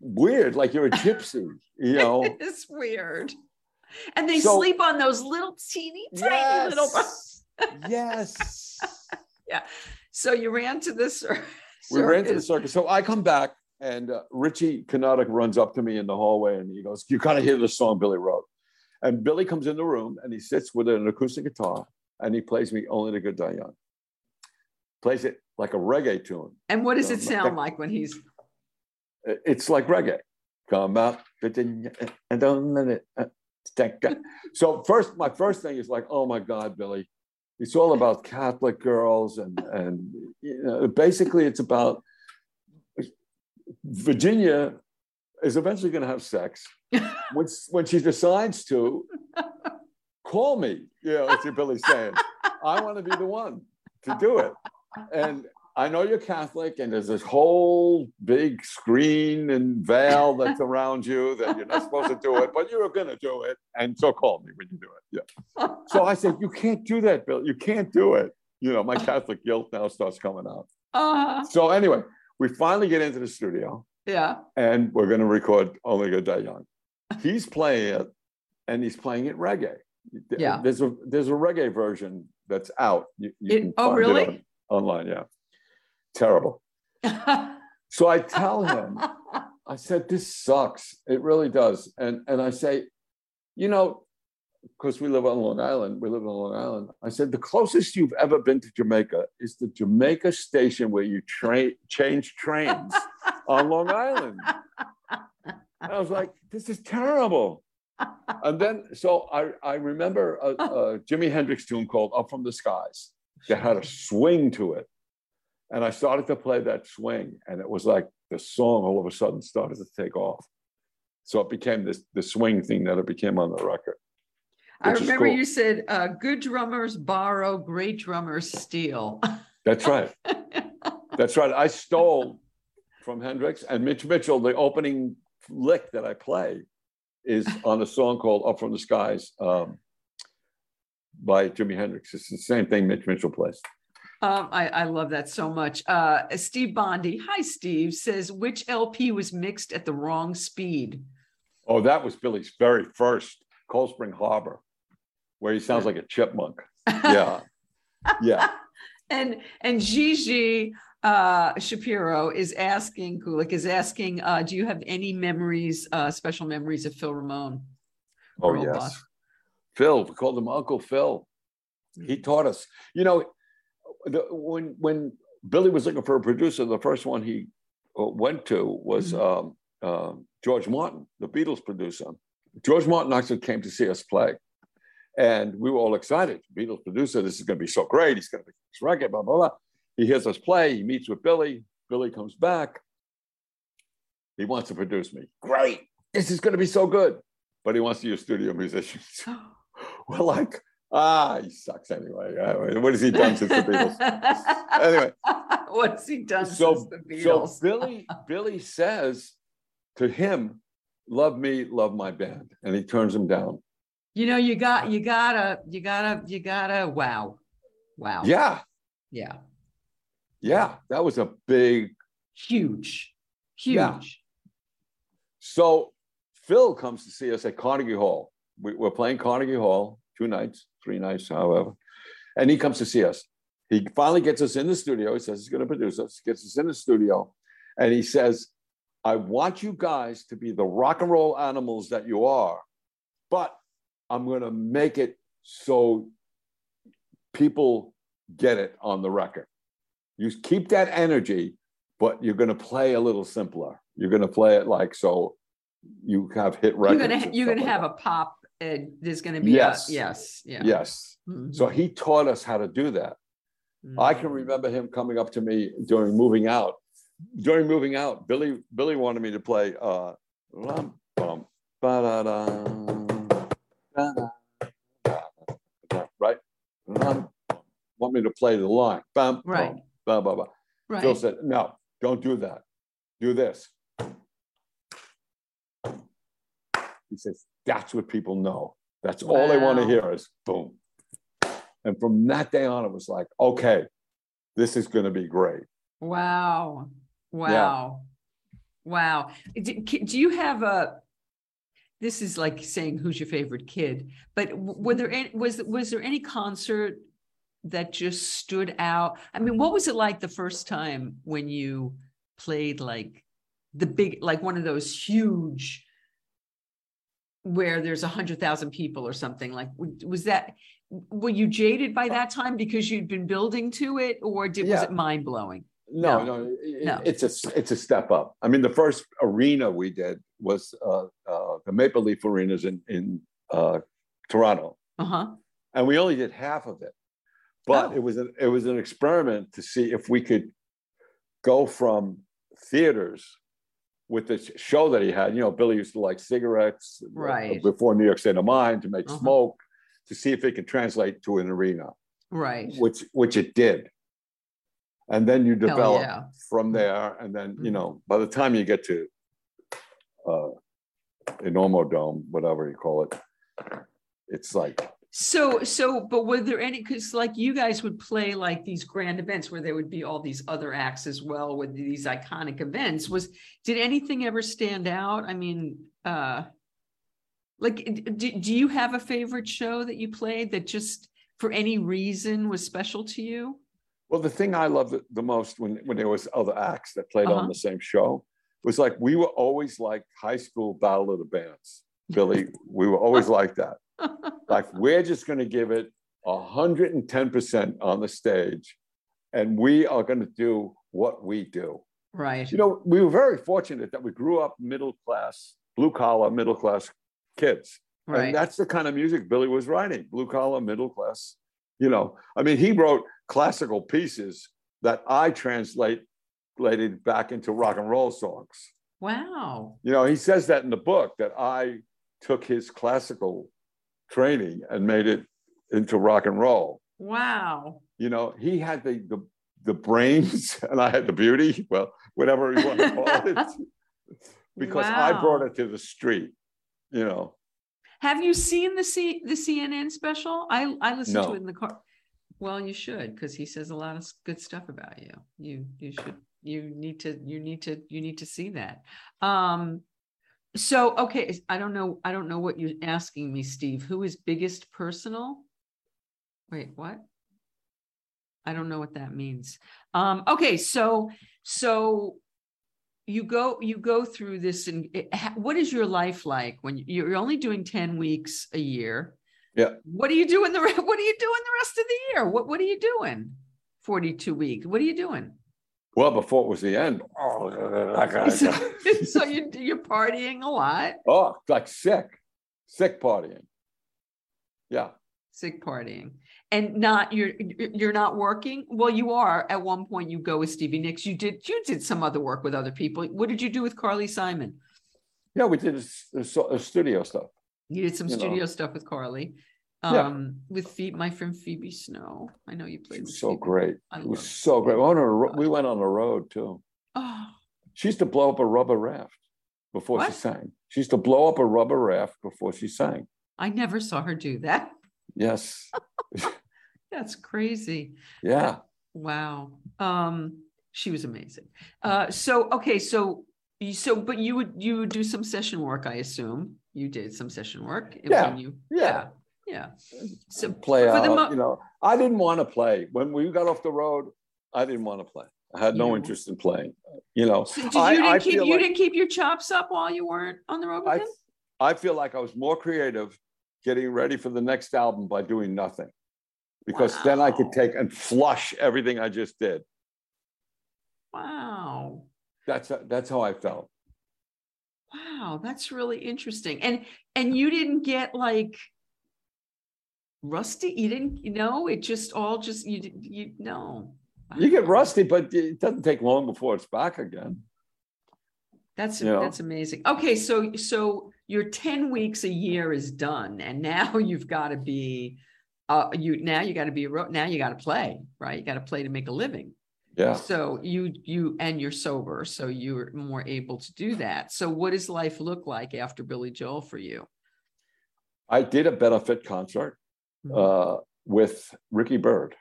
weird like you're a gypsy you <laughs> know it's weird. And they So- sleep on those little teeny tiny little. yes <laughs> Yeah. So you ran to this. cir- we ran to the circus. circus so i come back and uh, richie Cannata runs up to me in the hallway and he goes you gotta hear the song billy wrote and billy comes in the room and he sits with an acoustic guitar and he plays me only the good die young plays it like a reggae tune And what does it sound like when he's? It's like reggae. Come up, and don't let it. uh. <laughs> So first, my first thing is like, oh my God, Billy, it's all about Catholic girls, and and you know, basically it's about Virginia is eventually going to have sex. <laughs> When when she decides to, call me. You know, it's what Billy's saying. I want to be the one to do it. And I know you're Catholic, and there's this whole big screen and veil <laughs> that's around you that you're not supposed to do it, but you're going to do it. And so call me when you do it. Yeah. So I said, You can't do that, Bill. You can't do it. You know, my Catholic guilt now starts coming out. Uh, So anyway, we finally get into the studio yeah. and we're going to record Only Good Die Young. He's playing it, and he's playing it reggae. Yeah. There's a there's a reggae version that's out. You, you It- can oh, really? on- online, yeah. Terrible. <laughs> So I tell him, I said, this sucks. It really does. And and I say, you know, because we live on Long Island, we live on Long Island. I said, the closest you've ever been to Jamaica is the Jamaica station where you train change trains on Long Island. And I was like, this is terrible. And then, so I, I remember a, a Jimi Hendrix tune called Up From the Skies that had a swing to it. And I started to play that swing, and it was like the song all of a sudden started to take off. So it became this the swing thing that it became on the record. I remember cool. you said, uh, "Good drummers borrow, great drummers steal." That's right. <laughs> That's right. I stole from Hendrix and Mitch Mitchell. The opening lick that I play is on a song called "Up from the Skies" um, by Jimi Hendrix. It's the same thing Mitch Mitchell plays. Um, I, I love that so much. Uh, Steve Bondi, hi Steve, says which LP was mixed at the wrong speed. Oh, that was Billy's very first Cold Spring Harbor, where he sounds like a chipmunk. <laughs> Yeah, yeah. <laughs> and and Gigi uh, Shapiro is asking, Kulik is asking, uh, do you have any memories, uh, special memories of Phil Ramone? Oh yes. Phil. We called him Uncle Phil. He taught us. You know, when when Billy was looking for a producer, the first one he uh, went to was um, um, George Martin, the Beatles producer. George Martin actually came to see us play, and we were all excited. Beatles producer, this is going to be so great. He's going to be this record, blah blah blah. He hears us play. He meets with Billy. Billy comes back. He wants to produce me. Great. This is going to be so good. But he wants to use studio musicians. <gasps> We're like, ah, he sucks anyway. Uh, What has he done since the Beatles? <laughs> Anyway. what's he done So, since the Beatles? so Billy, Billy says to him, "Love me, love my band," and he turns him down. you know, you got, you gotta, you gotta, you gotta. Wow, wow, Yeah, yeah, yeah, that was a big. huge, huge. Yeah. So Phil comes to see us at Carnegie Hall. We, we're playing Carnegie Hall two nights, three nights, however, and he comes to see us. He finally gets us in the studio. He says he's going to produce us. Gets us in the studio, and he says, "I want you guys to be the rock and roll animals that you are, but I'm going to make it so people get it on the record. You keep that energy, but you're going to play a little simpler. You're gonna play it like so you have hit You're records. you're gonna have that. a pop, and there's gonna be, a- Yes. yes, yeah. Yes. Mhm. So he taught us how to do that. I can Mhm. remember him coming up to me during moving out. During moving out, Billy Billy wanted me to play uh right? Want me to play the line. Bum, Right. blah, blah, blah. Phil said, no, don't do that. Do this. He says, that's what people know. That's all they want to hear is boom. And from that day on, it was like, okay, this is going to be great. wow, wow, wow. Do, do you have a, this is like saying who's your favorite kid, but were there any, was, was there any concert that just stood out? I mean, what was it like the first time when you played like the big, like one of those huge where there's a hundred thousand people or something like, was that, were you jaded by that time because you'd been building to it or did, was it mind blowing? No, No. no, it- No. it's a it's a step up. I mean, the first arena we did was uh, uh, the Maple Leaf Arenas in in uh, Toronto, Uh-huh. and we only did half of it. But Oh. it was an it was an experiment to see if we could go from theaters with the show that he had. You know, Billy used to like cigarettes uh, Right. before New York State of Mind to make Uh-huh. smoke to see if it could translate to an arena, Right. which which it did. And then you develop yeah. from there, and then you Mhm. know by the time you get to uh, Enormo Dome, whatever you call it, it's like So, so, but were there any, because like you guys would play like these grand events where there would be all these other acts as well with these iconic events, was, did anything ever stand out? I mean, uh, like, do, do you have a favorite show that you played that just for any reason was special to you? Well, the thing I loved the most when when there was other acts that played Uh-huh. on the same show was like we were always like high school battle of the bands. Billy, we were always like that. Like we're just going to give it hundred and ten percent on the stage, and we are going to do what we do. Right, You know, we were very fortunate that we grew up middle class, blue collar, middle class kids. And that's the kind of music Billy was writing, blue collar, middle class. You know, I mean, he wrote classical pieces that I translate translated back into rock and roll songs. wow, You know, he says that in the book that I took his classical training and made it into rock and roll. wow, You know, he had the the, the brains <laughs> and I had the beauty, well, whatever you want to call it, <laughs> because I brought it to the street. You know, Have you seen the C, the CNN special? I, I listened to it in the car. Well, you should, because he says a lot of good stuff about you. You, you should, you need to, you need to, you need to see that. Um, so, okay, I don't know, I don't know what you're asking me, Steve. Who is biggest personal? Wait, what? I don't know what that means. Um, okay, so, so you go, you go through this and it- what is your life like when you- you're only doing ten weeks a year? Yeah. What are you doing the, <laughs> what are you doing the rest of the year? What, what are you doing? Forty-two weeks, what are you doing? Well, before it was the end. <laughs> Oh, <laughs> So <laughs> so you, you're partying a lot, oh like sick, sick partying. Yeah. sick partying. And not, you're, you're you're not working? Well, you are. At one point you go with Stevie Nicks. You did, you did some other work with other people. What did you do with Carly Simon? Yeah, we did a, s- a so- a studio stuff. You did some you know. studio stuff with Carly. Yeah. Um, with Phoebe, my friend Phoebe Snow. I know you played. was so Phoebe. great. I It was so great. We went on a we went on the road too. Oh, She used to blow up a rubber raft before she sang. She used to blow up a rubber raft before she sang. I never saw her do that. Yes. <laughs> That's crazy. Yeah. Wow. Um, she was amazing. Uh, so okay, so you so but you would you would do some session work, I assume. You did some session work. Yeah, you, yeah. yeah. So Play for out. the mo- you know, I didn't want to play when we got off the road. I didn't want to play. I had no Yeah. interest in playing. You know, So did I- you didn't I keep you like- didn't keep your chops up while you weren't on the road with I, him? I feel like I was more creative getting ready for the next album by doing nothing because then I could take and flush everything I just did. Wow. That's that's how I felt. Wow, that's really interesting. And and you didn't get like rusty. You didn't, you know, it just all just you you know. You get rusty, but it doesn't take long before it's back again. That's You know? that's amazing. Okay, so so your 10 weeks a year is done, and now <laughs> you've got to be uh you now you got to be a now you got to play, right? You got to play to make a living. Yeah. So you you and you're sober, so you're more able to do that. So what does life look like after Billy Joel for you? I did a benefit concert Mhm. uh, with Ricky Byrd,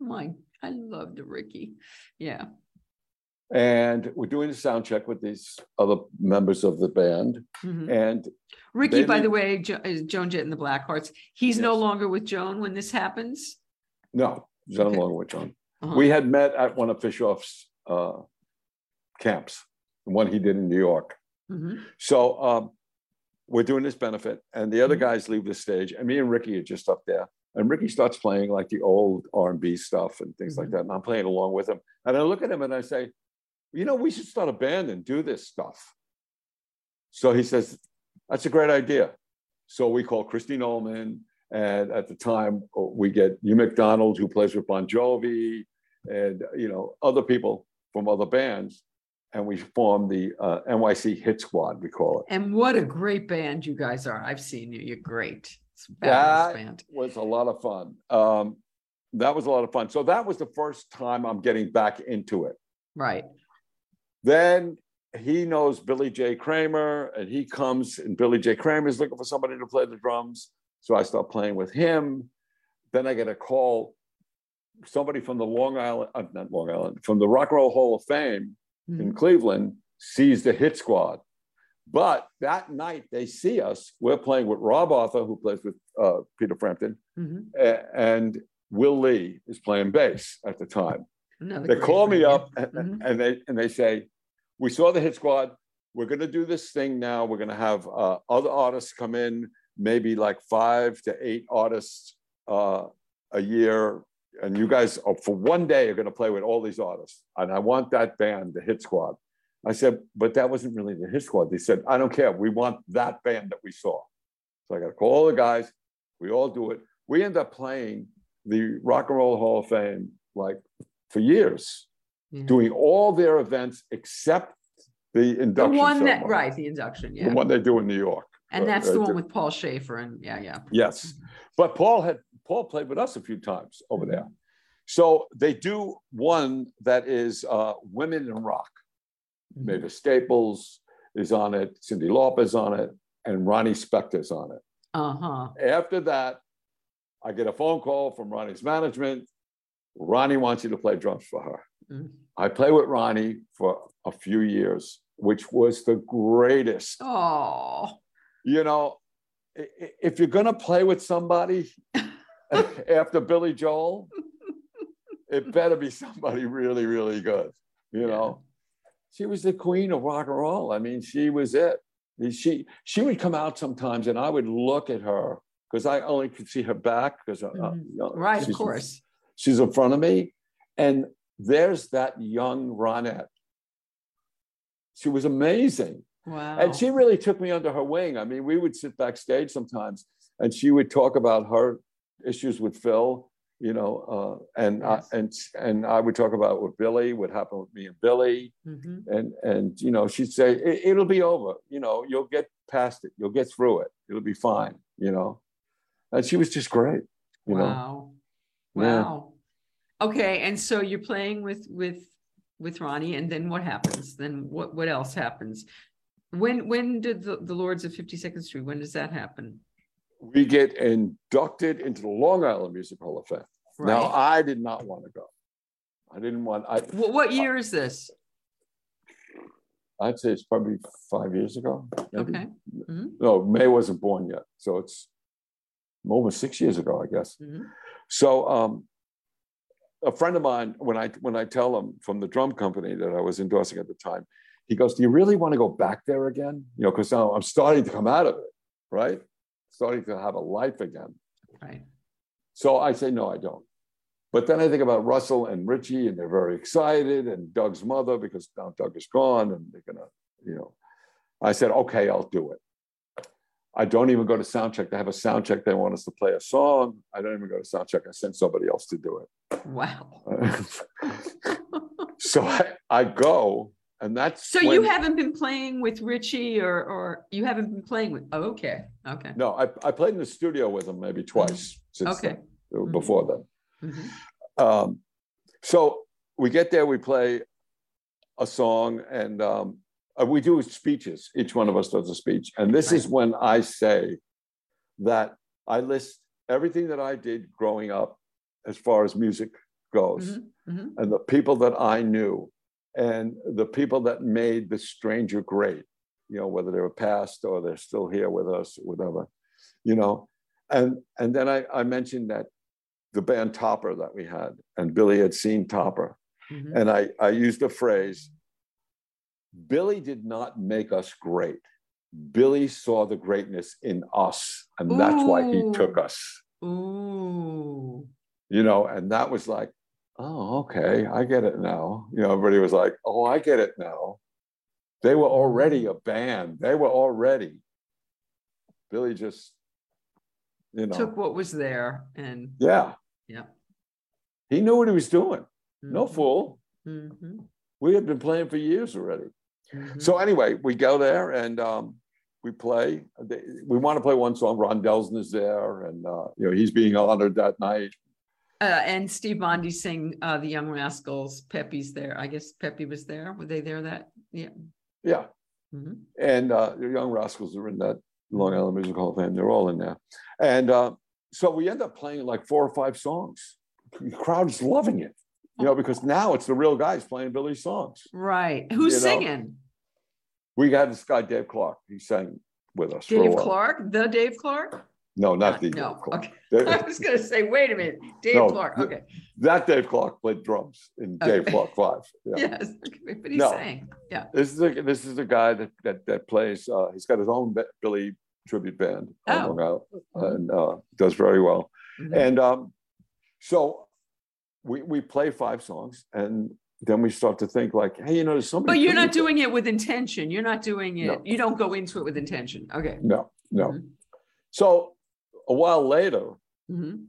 My, I love the Ricky. Yeah. and we're doing a sound check with these other members of the band. Mhm. And Ricky, by the way, jo- is Joan Jett and the Blackhearts. He's no longer with Joan when this happens. no, John Okay. along with Joan. Uh-huh. We had met at one of Fishof's uh, camps, the one he did in New York. Mhm. So um, we're doing this benefit, and the other Mhm. guys leave the stage, and me and Ricky are just up there. And Ricky starts playing like the old R and B stuff and things like Mhm. that, and I'm playing along with him. And I look at him and I say, "You know, we should start a band and do this stuff." So he says, "That's a great idea." So we call Christy Nolan, and at the time uh, we get Hugh McDonald, who plays with Bon Jovi, and you know other people from other bands, and we form the uh, NYC Hit Squad. We call it. And what a great band you guys are. I've seen you. You're great. It's a That band. was a lot of fun. Um, that was a lot of fun. So that was the first time I'm getting back into it. Right. Then he knows Billy J. Kramer, and he comes, and Billy J. Kramer is looking for somebody to play the drums. So I start playing with him. Then I get a call, somebody from the Long Island, uh, not Long Island, from the Rock and Roll Hall of Fame in Mhm. Cleveland sees the hit squad. But that night they see us. We're playing with Rob Arthur, who plays with uh, Peter Frampton, Mhm. a- and Will Lee is playing bass at the time. They call me up and, Mhm. and they and they say, "We saw the hit squad. We're going to do this thing now. We're going to have uh, other artists come in, maybe like five to eight artists uh, a year, and you guys are, for one day are going to play with all these artists. And I want that band, the Hit Squad." I said, "But that wasn't really the Hit Squad." They said, "I don't care. We want that band that we saw." So I got to call all the guys. We all do it. We end up playing the Rock and Roll Hall of Fame like for years Yeah. doing all their events except the induction The one that, right, the induction, yeah the one they do in New York. And uh, that's the uh, one with Paul Shaffer and, yeah, yeah. Yes, but Paul had Paul played with us a few times over there. Mm-hmm. So they do one that is uh, women in rock. Mhm. Mavis Staples is on it, Cyndi Lauper is on it, and Ronnie Spector's on it. Uh-huh. After that, I get a phone call from Ronnie's management. Ronnie wants you to play drums for her. Mm. I play with Ronnie for a few years, which was the greatest. Oh, You know, if you're going to play with somebody <laughs> <laughs> after Billy Joel, it better be somebody really, really good. You know, she was the queen of rock and roll. I mean, she was it. She she would come out sometimes, and I would look at her because I only could see her back because uh, Mhm. you know, right, of course. she's in front of me, and there's that young Ronette. She was amazing. Wow. And she really took me under her wing. I mean, we would sit backstage sometimes and she would talk about her issues with Phil, you know, uh, and, Yes. I, and, and I would talk about with Billy, what happened with me and Billy. Mhm. And, and, you know, she'd say, "It- it'll be over. You know, you'll get past it. You'll get through it. It'll be fine, you know? And she was just great, you know? Wow. Yeah. Wow. Okay, and so you're playing with with with Ronnie, and then what happens? Then what what else happens? When when did the, the Lords of 52nd Street? When does that happen? We get inducted into the Long Island Music Hall of Fame. Now, I did not want to go. I didn't want, I, What, what year is this? I'd say it's probably five years ago. maybe. Okay. Mhm. No, May wasn't born yet. So it's over six years ago, I guess. Mhm. So um, a friend of mine, when I when I tell him from the drum company that I was endorsing at the time, he goes, "Do you really want to go back there again? You know, because now I'm starting to come out of it, right? Starting to have a life again." Right. So I say, no, I don't. But then I think about Russell and Richie, and they're very excited, and Doug's mother, because now Doug is gone, and they're gonna, you know. I said, okay, I'll do it. I don't even go to sound check. They have a sound check. They want us to play a song. I don't even go to sound check. I send somebody else to do it. Wow. <laughs> so I, I go, and that's So you haven't been playing with Richie or, or you haven't been playing with, oh, okay, okay. no, I, I played in the studio with him maybe twice since Okay. then, uh, before then. Mhm. Um, so we get there, we play a song, and um, uh, we do speeches. Each one of us does a speech. And this is when I say that I list everything that I did growing up as far as music goes, Mhm, mhm. and the people that I knew, and the people that made the stranger great, you know, whether they were past or they're still here with us, whatever, you know. And and then I, I mentioned that the band Topper that we had, and Billy had seen Topper. Mhm. And I, I used the phrase, Billy did not make us great. Billy saw the greatness in us, and that's why he took us, Ooh. you know, and that was like, oh, okay, I get it now. You know, everybody was like, oh, I get it now. They were already a band, they were already. Billy just, you know, Took what was there and, yeah. Yeah. He knew what he was doing. No Mhm, fool. mhm, We had been playing for years already. mhm. So anyway, we go there and um, we play. We want to play one song. Ron Delsener is there, and uh, you know he's being honored that night. Uh, and Steve Bondi sing, uh, the Young Rascals, Pepe's there. I guess Pepe was there. Were they there that? Yeah. Yeah, Mhm. and uh, the Young Rascals are in that Long Island Music Hall of Fame. They're all in there, and uh, so we end up playing like four or five songs. The crowd's loving it, you know, because now it's the real guys playing Billy's songs. Right. Who's You know, singing? We had this guy Dave Clark. He sang with us. Dave. Clark? The Dave Clark? No, not Uh, the No, Clark. okay. <laughs> I was gonna say, wait a minute, <laughs> Dave No, Clark, okay, that Dave Clark played drums in Dave Clark Five. <laughs> Yeah. yes, okay, but he's No. saying, yeah. This is a, this is a guy that that, that plays. Uh, he's got his own Billy tribute band Oh. Long Island, and uh, does very well. Mhm. And um, so we we play five songs, and then we start to think like, hey, you know, there's somebody. But you're not doing it with intention, you're not doing No. it, you don't go into it with intention, okay. No, no. Mhm. So a while later, Mhm,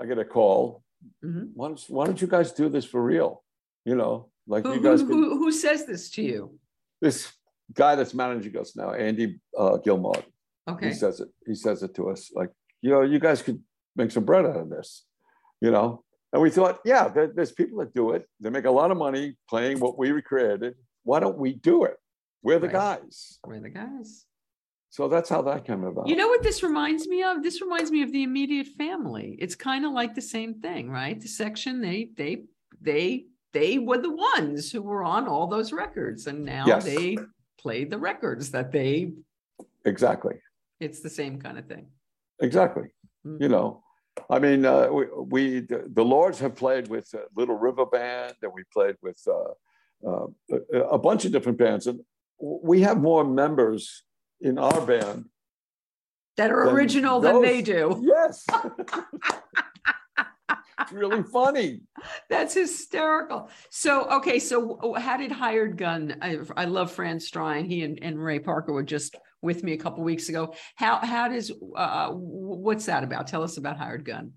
I get a call. mhm. Why don't, why don't you guys do this for real? You know, like Who, you guys. who, who says this to you? this guy that's managing us now, Andy uh, Gilmore. Okay, He says it. He says it to us like, you know, you guys could make some bread out of this, you know. And we thought, yeah, there, there's people that do it. They make a lot of money playing what we recreated. Why don't we do it? We're the Right. guys. we're the guys. So that's how that came about. You know what this reminds me of? This reminds me of the immediate family. It's kind of like the same thing, right? The section, they, they, they, they were the ones who were on all those records and now Yes. they played the records that they, exactly, it's the same kind of thing. exactly. Mm. You know, I mean, uh, we, we the, the Lords have played with uh, Little River Band, and we played with uh, uh, a, a bunch of different bands, and we have more members in our band That are original than they do. <laughs> Yes. it's really funny. That's hysterical. So, okay, so how did Hired Gun? I, I love Fran Strine. He and, and Ray Parker were just with me a couple weeks ago. How how does uh, uh what's that about? Tell us about Hired Gun.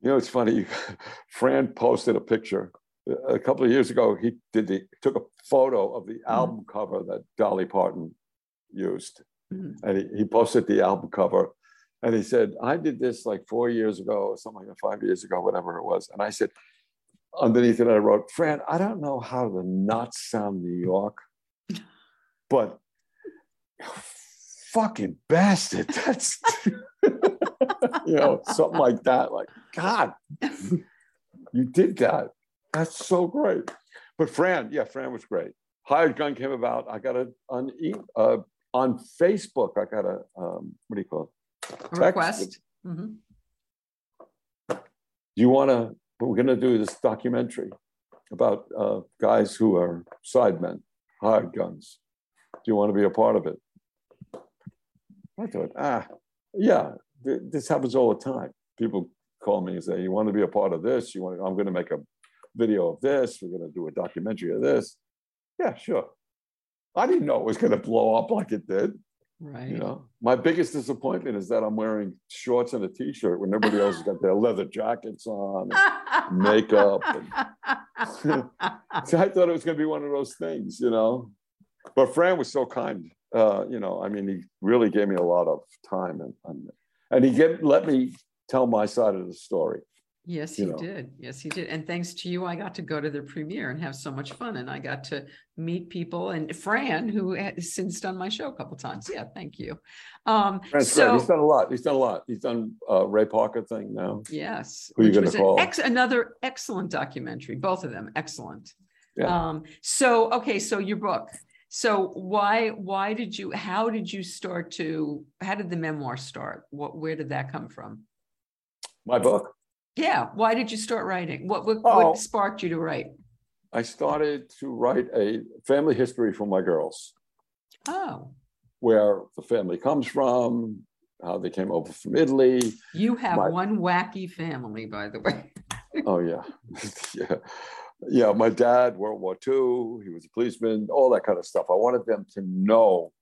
You know, it's funny. <laughs> Fran posted a picture uh, a couple of years ago. He did the took a photo of the mm-hmm. album cover that Dolly Parton used, Mhm. and he, he posted the album cover. And he said, I did this like four years ago, or something like that, five years ago, whatever it was. And I said, underneath it, I wrote, Fran, I don't know how to not sound New York, <laughs> but fucking bastard. <laughs> That's, you know, something like that. Like, God, you did that. That's so great. But Fran, yeah, Fran was great. Hired Gun came about. I got it on e- uh, on Facebook. I got a um, what do you call it? A request. Mhm. Do you want to? We're going to do this documentary about uh, guys who are sidemen, hired guns. Do you want to be a part of it? I thought, ah, yeah, th- this happens all the time. People call me and say, "You want to be a part of this? You want? I'm going to make a video of this. We're going to do a documentary of this." Yeah, sure. I didn't know it was going to blow up like it did. Right. You know, my biggest disappointment is that I'm wearing shorts and a t-shirt when everybody else has got their leather jackets on, and makeup. And, so <laughs> I thought it was going to be one of those things, you know. But Fran was so kind. Uh, you know, I mean, he really gave me a lot of time and and, and he get, let me tell my side of the story. Yes, you he know. did. Yes, he did. And thanks to you, I got to go to the premiere and have so much fun. And I got to meet people and Fran, who has since done my show a couple times. Yeah, thank you. Um, Fran's great. He's done a lot. He's done a lot. He's done uh, Ray Parker thing now. yes, Who you gonna was an call? ex- another excellent documentary. Both of them excellent. Yeah. Um, so okay, so your book. So why why did you how did you start to how did the memoir start? What where did that come from? My book. Yeah, why did you start writing? What what, Oh. what sparked you to write? I started to write a family history for my girls, Oh, where the family comes from, how they came over from Italy. you have My- one wacky family, by the way. <laughs> Oh yeah, <laughs> yeah, yeah. My dad, World War II. He was a policeman. All that kind of stuff. I wanted them to know.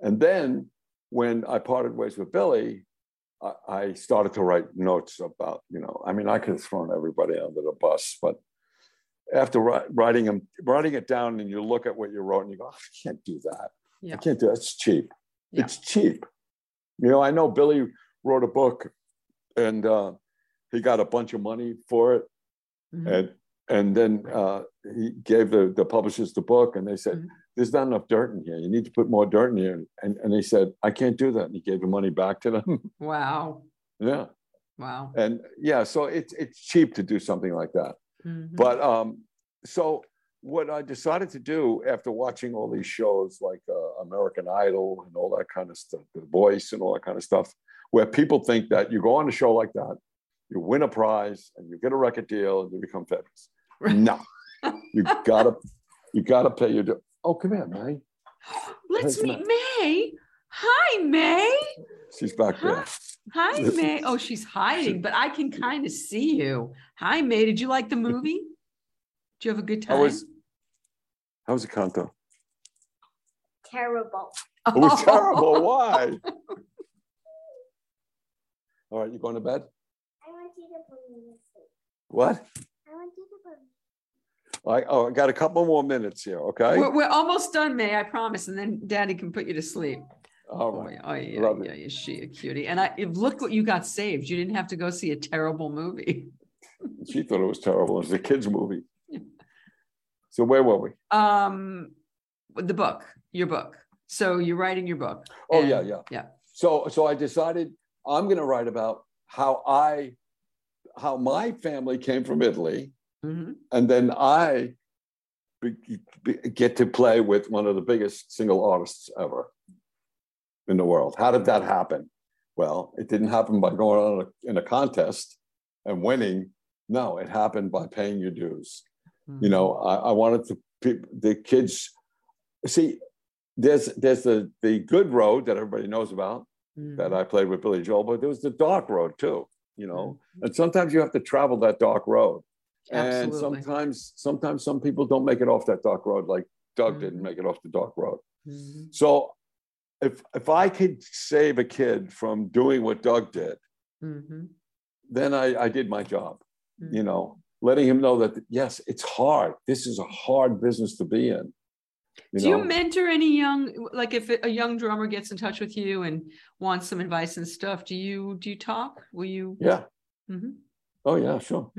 And then when I parted ways with Billy, I, I started to write notes about. You know, I mean, I could have thrown everybody under the bus, but after writing them, writing it down, and you look at what you wrote, and you go, I can't do that. Yeah. I can't do it. It's cheap. Yeah. It's cheap. You know, I know Billy wrote a book and uh, he got a bunch of money for it. Mhm. And and then uh, he gave the, the publishers the book and they said, Mhm. There's not enough dirt in here. You need to put more dirt in here. And, and they said, I can't do that. And he gave the money back to them. <laughs> Wow, yeah. wow. And yeah, so it's it's cheap to do something like that. Mhm. But um, so what I decided to do after watching all these shows like uh, American Idol and all that kind of stuff, The Voice and all that kind of stuff, where people think that you go on a show like that, you win a prize and you get a record deal and you become famous. <laughs> No, you gotta you gotta pay your. Due. Oh, come here, May. Let's Hey, meet May. Hi, May. She's back there. Hi, May. Oh, she's hiding, but I can kind of see you. Hi, May. Did you like the movie? Did you have a good time? How was how was the canto? Terrible. It was <laughs> terrible. Why? All right, you going to bed? I want you to put me to sleep. What? I want you to put me. I, oh, I got a couple more minutes here, okay? We're, we're almost done, May. I promise, and then Daddy can put you to sleep. All Oh, right. oh, yeah, Love yeah, it. yeah, she a cutie. And I look what you got saved. You didn't have to go see a terrible movie. <laughs> She thought it was terrible. It was a kid's movie. So where were we? Um, the book, your book. So you're writing your book. Oh, yeah, yeah. Yeah. So so I decided I'm going to write about how I how my family came from Italy, Mhm. and then I be, be- get to play with one of the biggest single artists ever in the world. How did that happen? Well, it didn't happen by going on a, in a contest and winning. No, it happened by paying your dues. you know I, I wanted to the kids see there's there's the the good road that everybody knows about Mhm. that I played with Billy Joel, but there was the dark road too, you know. And sometimes you have to travel that dark road. And sometimes sometimes some people don't make it off that dark road, like Doug didn't Mhm. make it off the dark road. Mhm. So if if I could save a kid from doing what Doug did, Mhm. then I, I did my job. Mm-hmm. You know, letting him know that yes, it's hard. This is a hard business to be in. Do you mentor any young, like if a young drummer gets in touch with you and wants some advice and stuff, do you, do you talk? Will you? yeah. Mhm. Oh yeah, sure.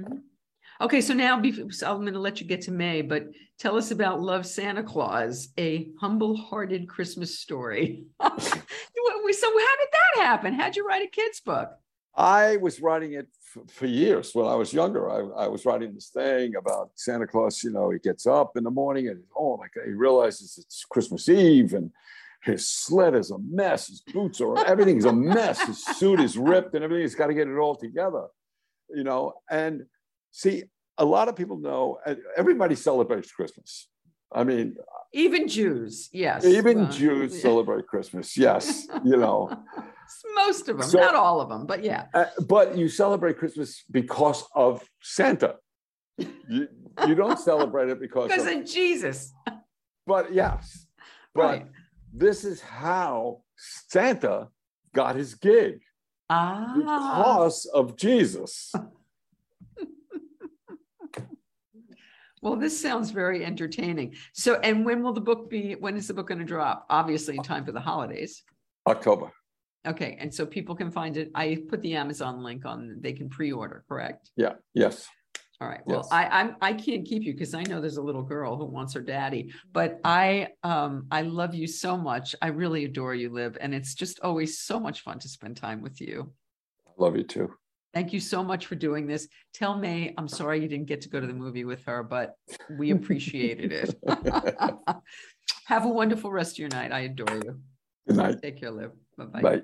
Okay, so now so I'm going to let you get to May, but tell us about Love Santa Claus, a humble-hearted Christmas story. <laughs> so how did that happen? How'd you write a kid's book? I was writing it f- for years when I was younger. I, I was writing this thing about Santa Claus. You know, he gets up in the morning and oh my God, he realizes it's Christmas Eve and his sled is a mess. His boots are everything's a mess. His suit is ripped and everything. He's got to get it all together. You know, and see, a lot of people know. uh, Everybody celebrates Christmas. I mean, Even Jews, yes. even Well, Jews yeah. celebrate Christmas. Yes, you know. <laughs> Most of them, So- not all of them, but yeah. Uh, but you celebrate Christmas because of Santa. You, you don't <laughs> celebrate it because Because of, of Jesus. but yes. But Right. this is how Santa got his gig Ah, because of Jesus. <laughs> well, this sounds very entertaining. So, and when will the book be? When is the book going to drop? Obviously, in time for the holidays. October. Okay, and so people can find it. I put the Amazon link on. They can pre-order, correct? Yeah. Yes. All right. Well, Yes. I I'm I can't keep you because I know there's a little girl who wants her daddy. But I um I love you so much. I really adore you, Liv, and it's just always so much fun to spend time with you. I love you too. Thank you so much for doing this. Tell May I'm sorry you didn't get to go to the movie with her, but we appreciated it. <laughs> <laughs> Have a wonderful rest of your night. I adore you. Good night. Take care, Liv. Bye bye. Bye.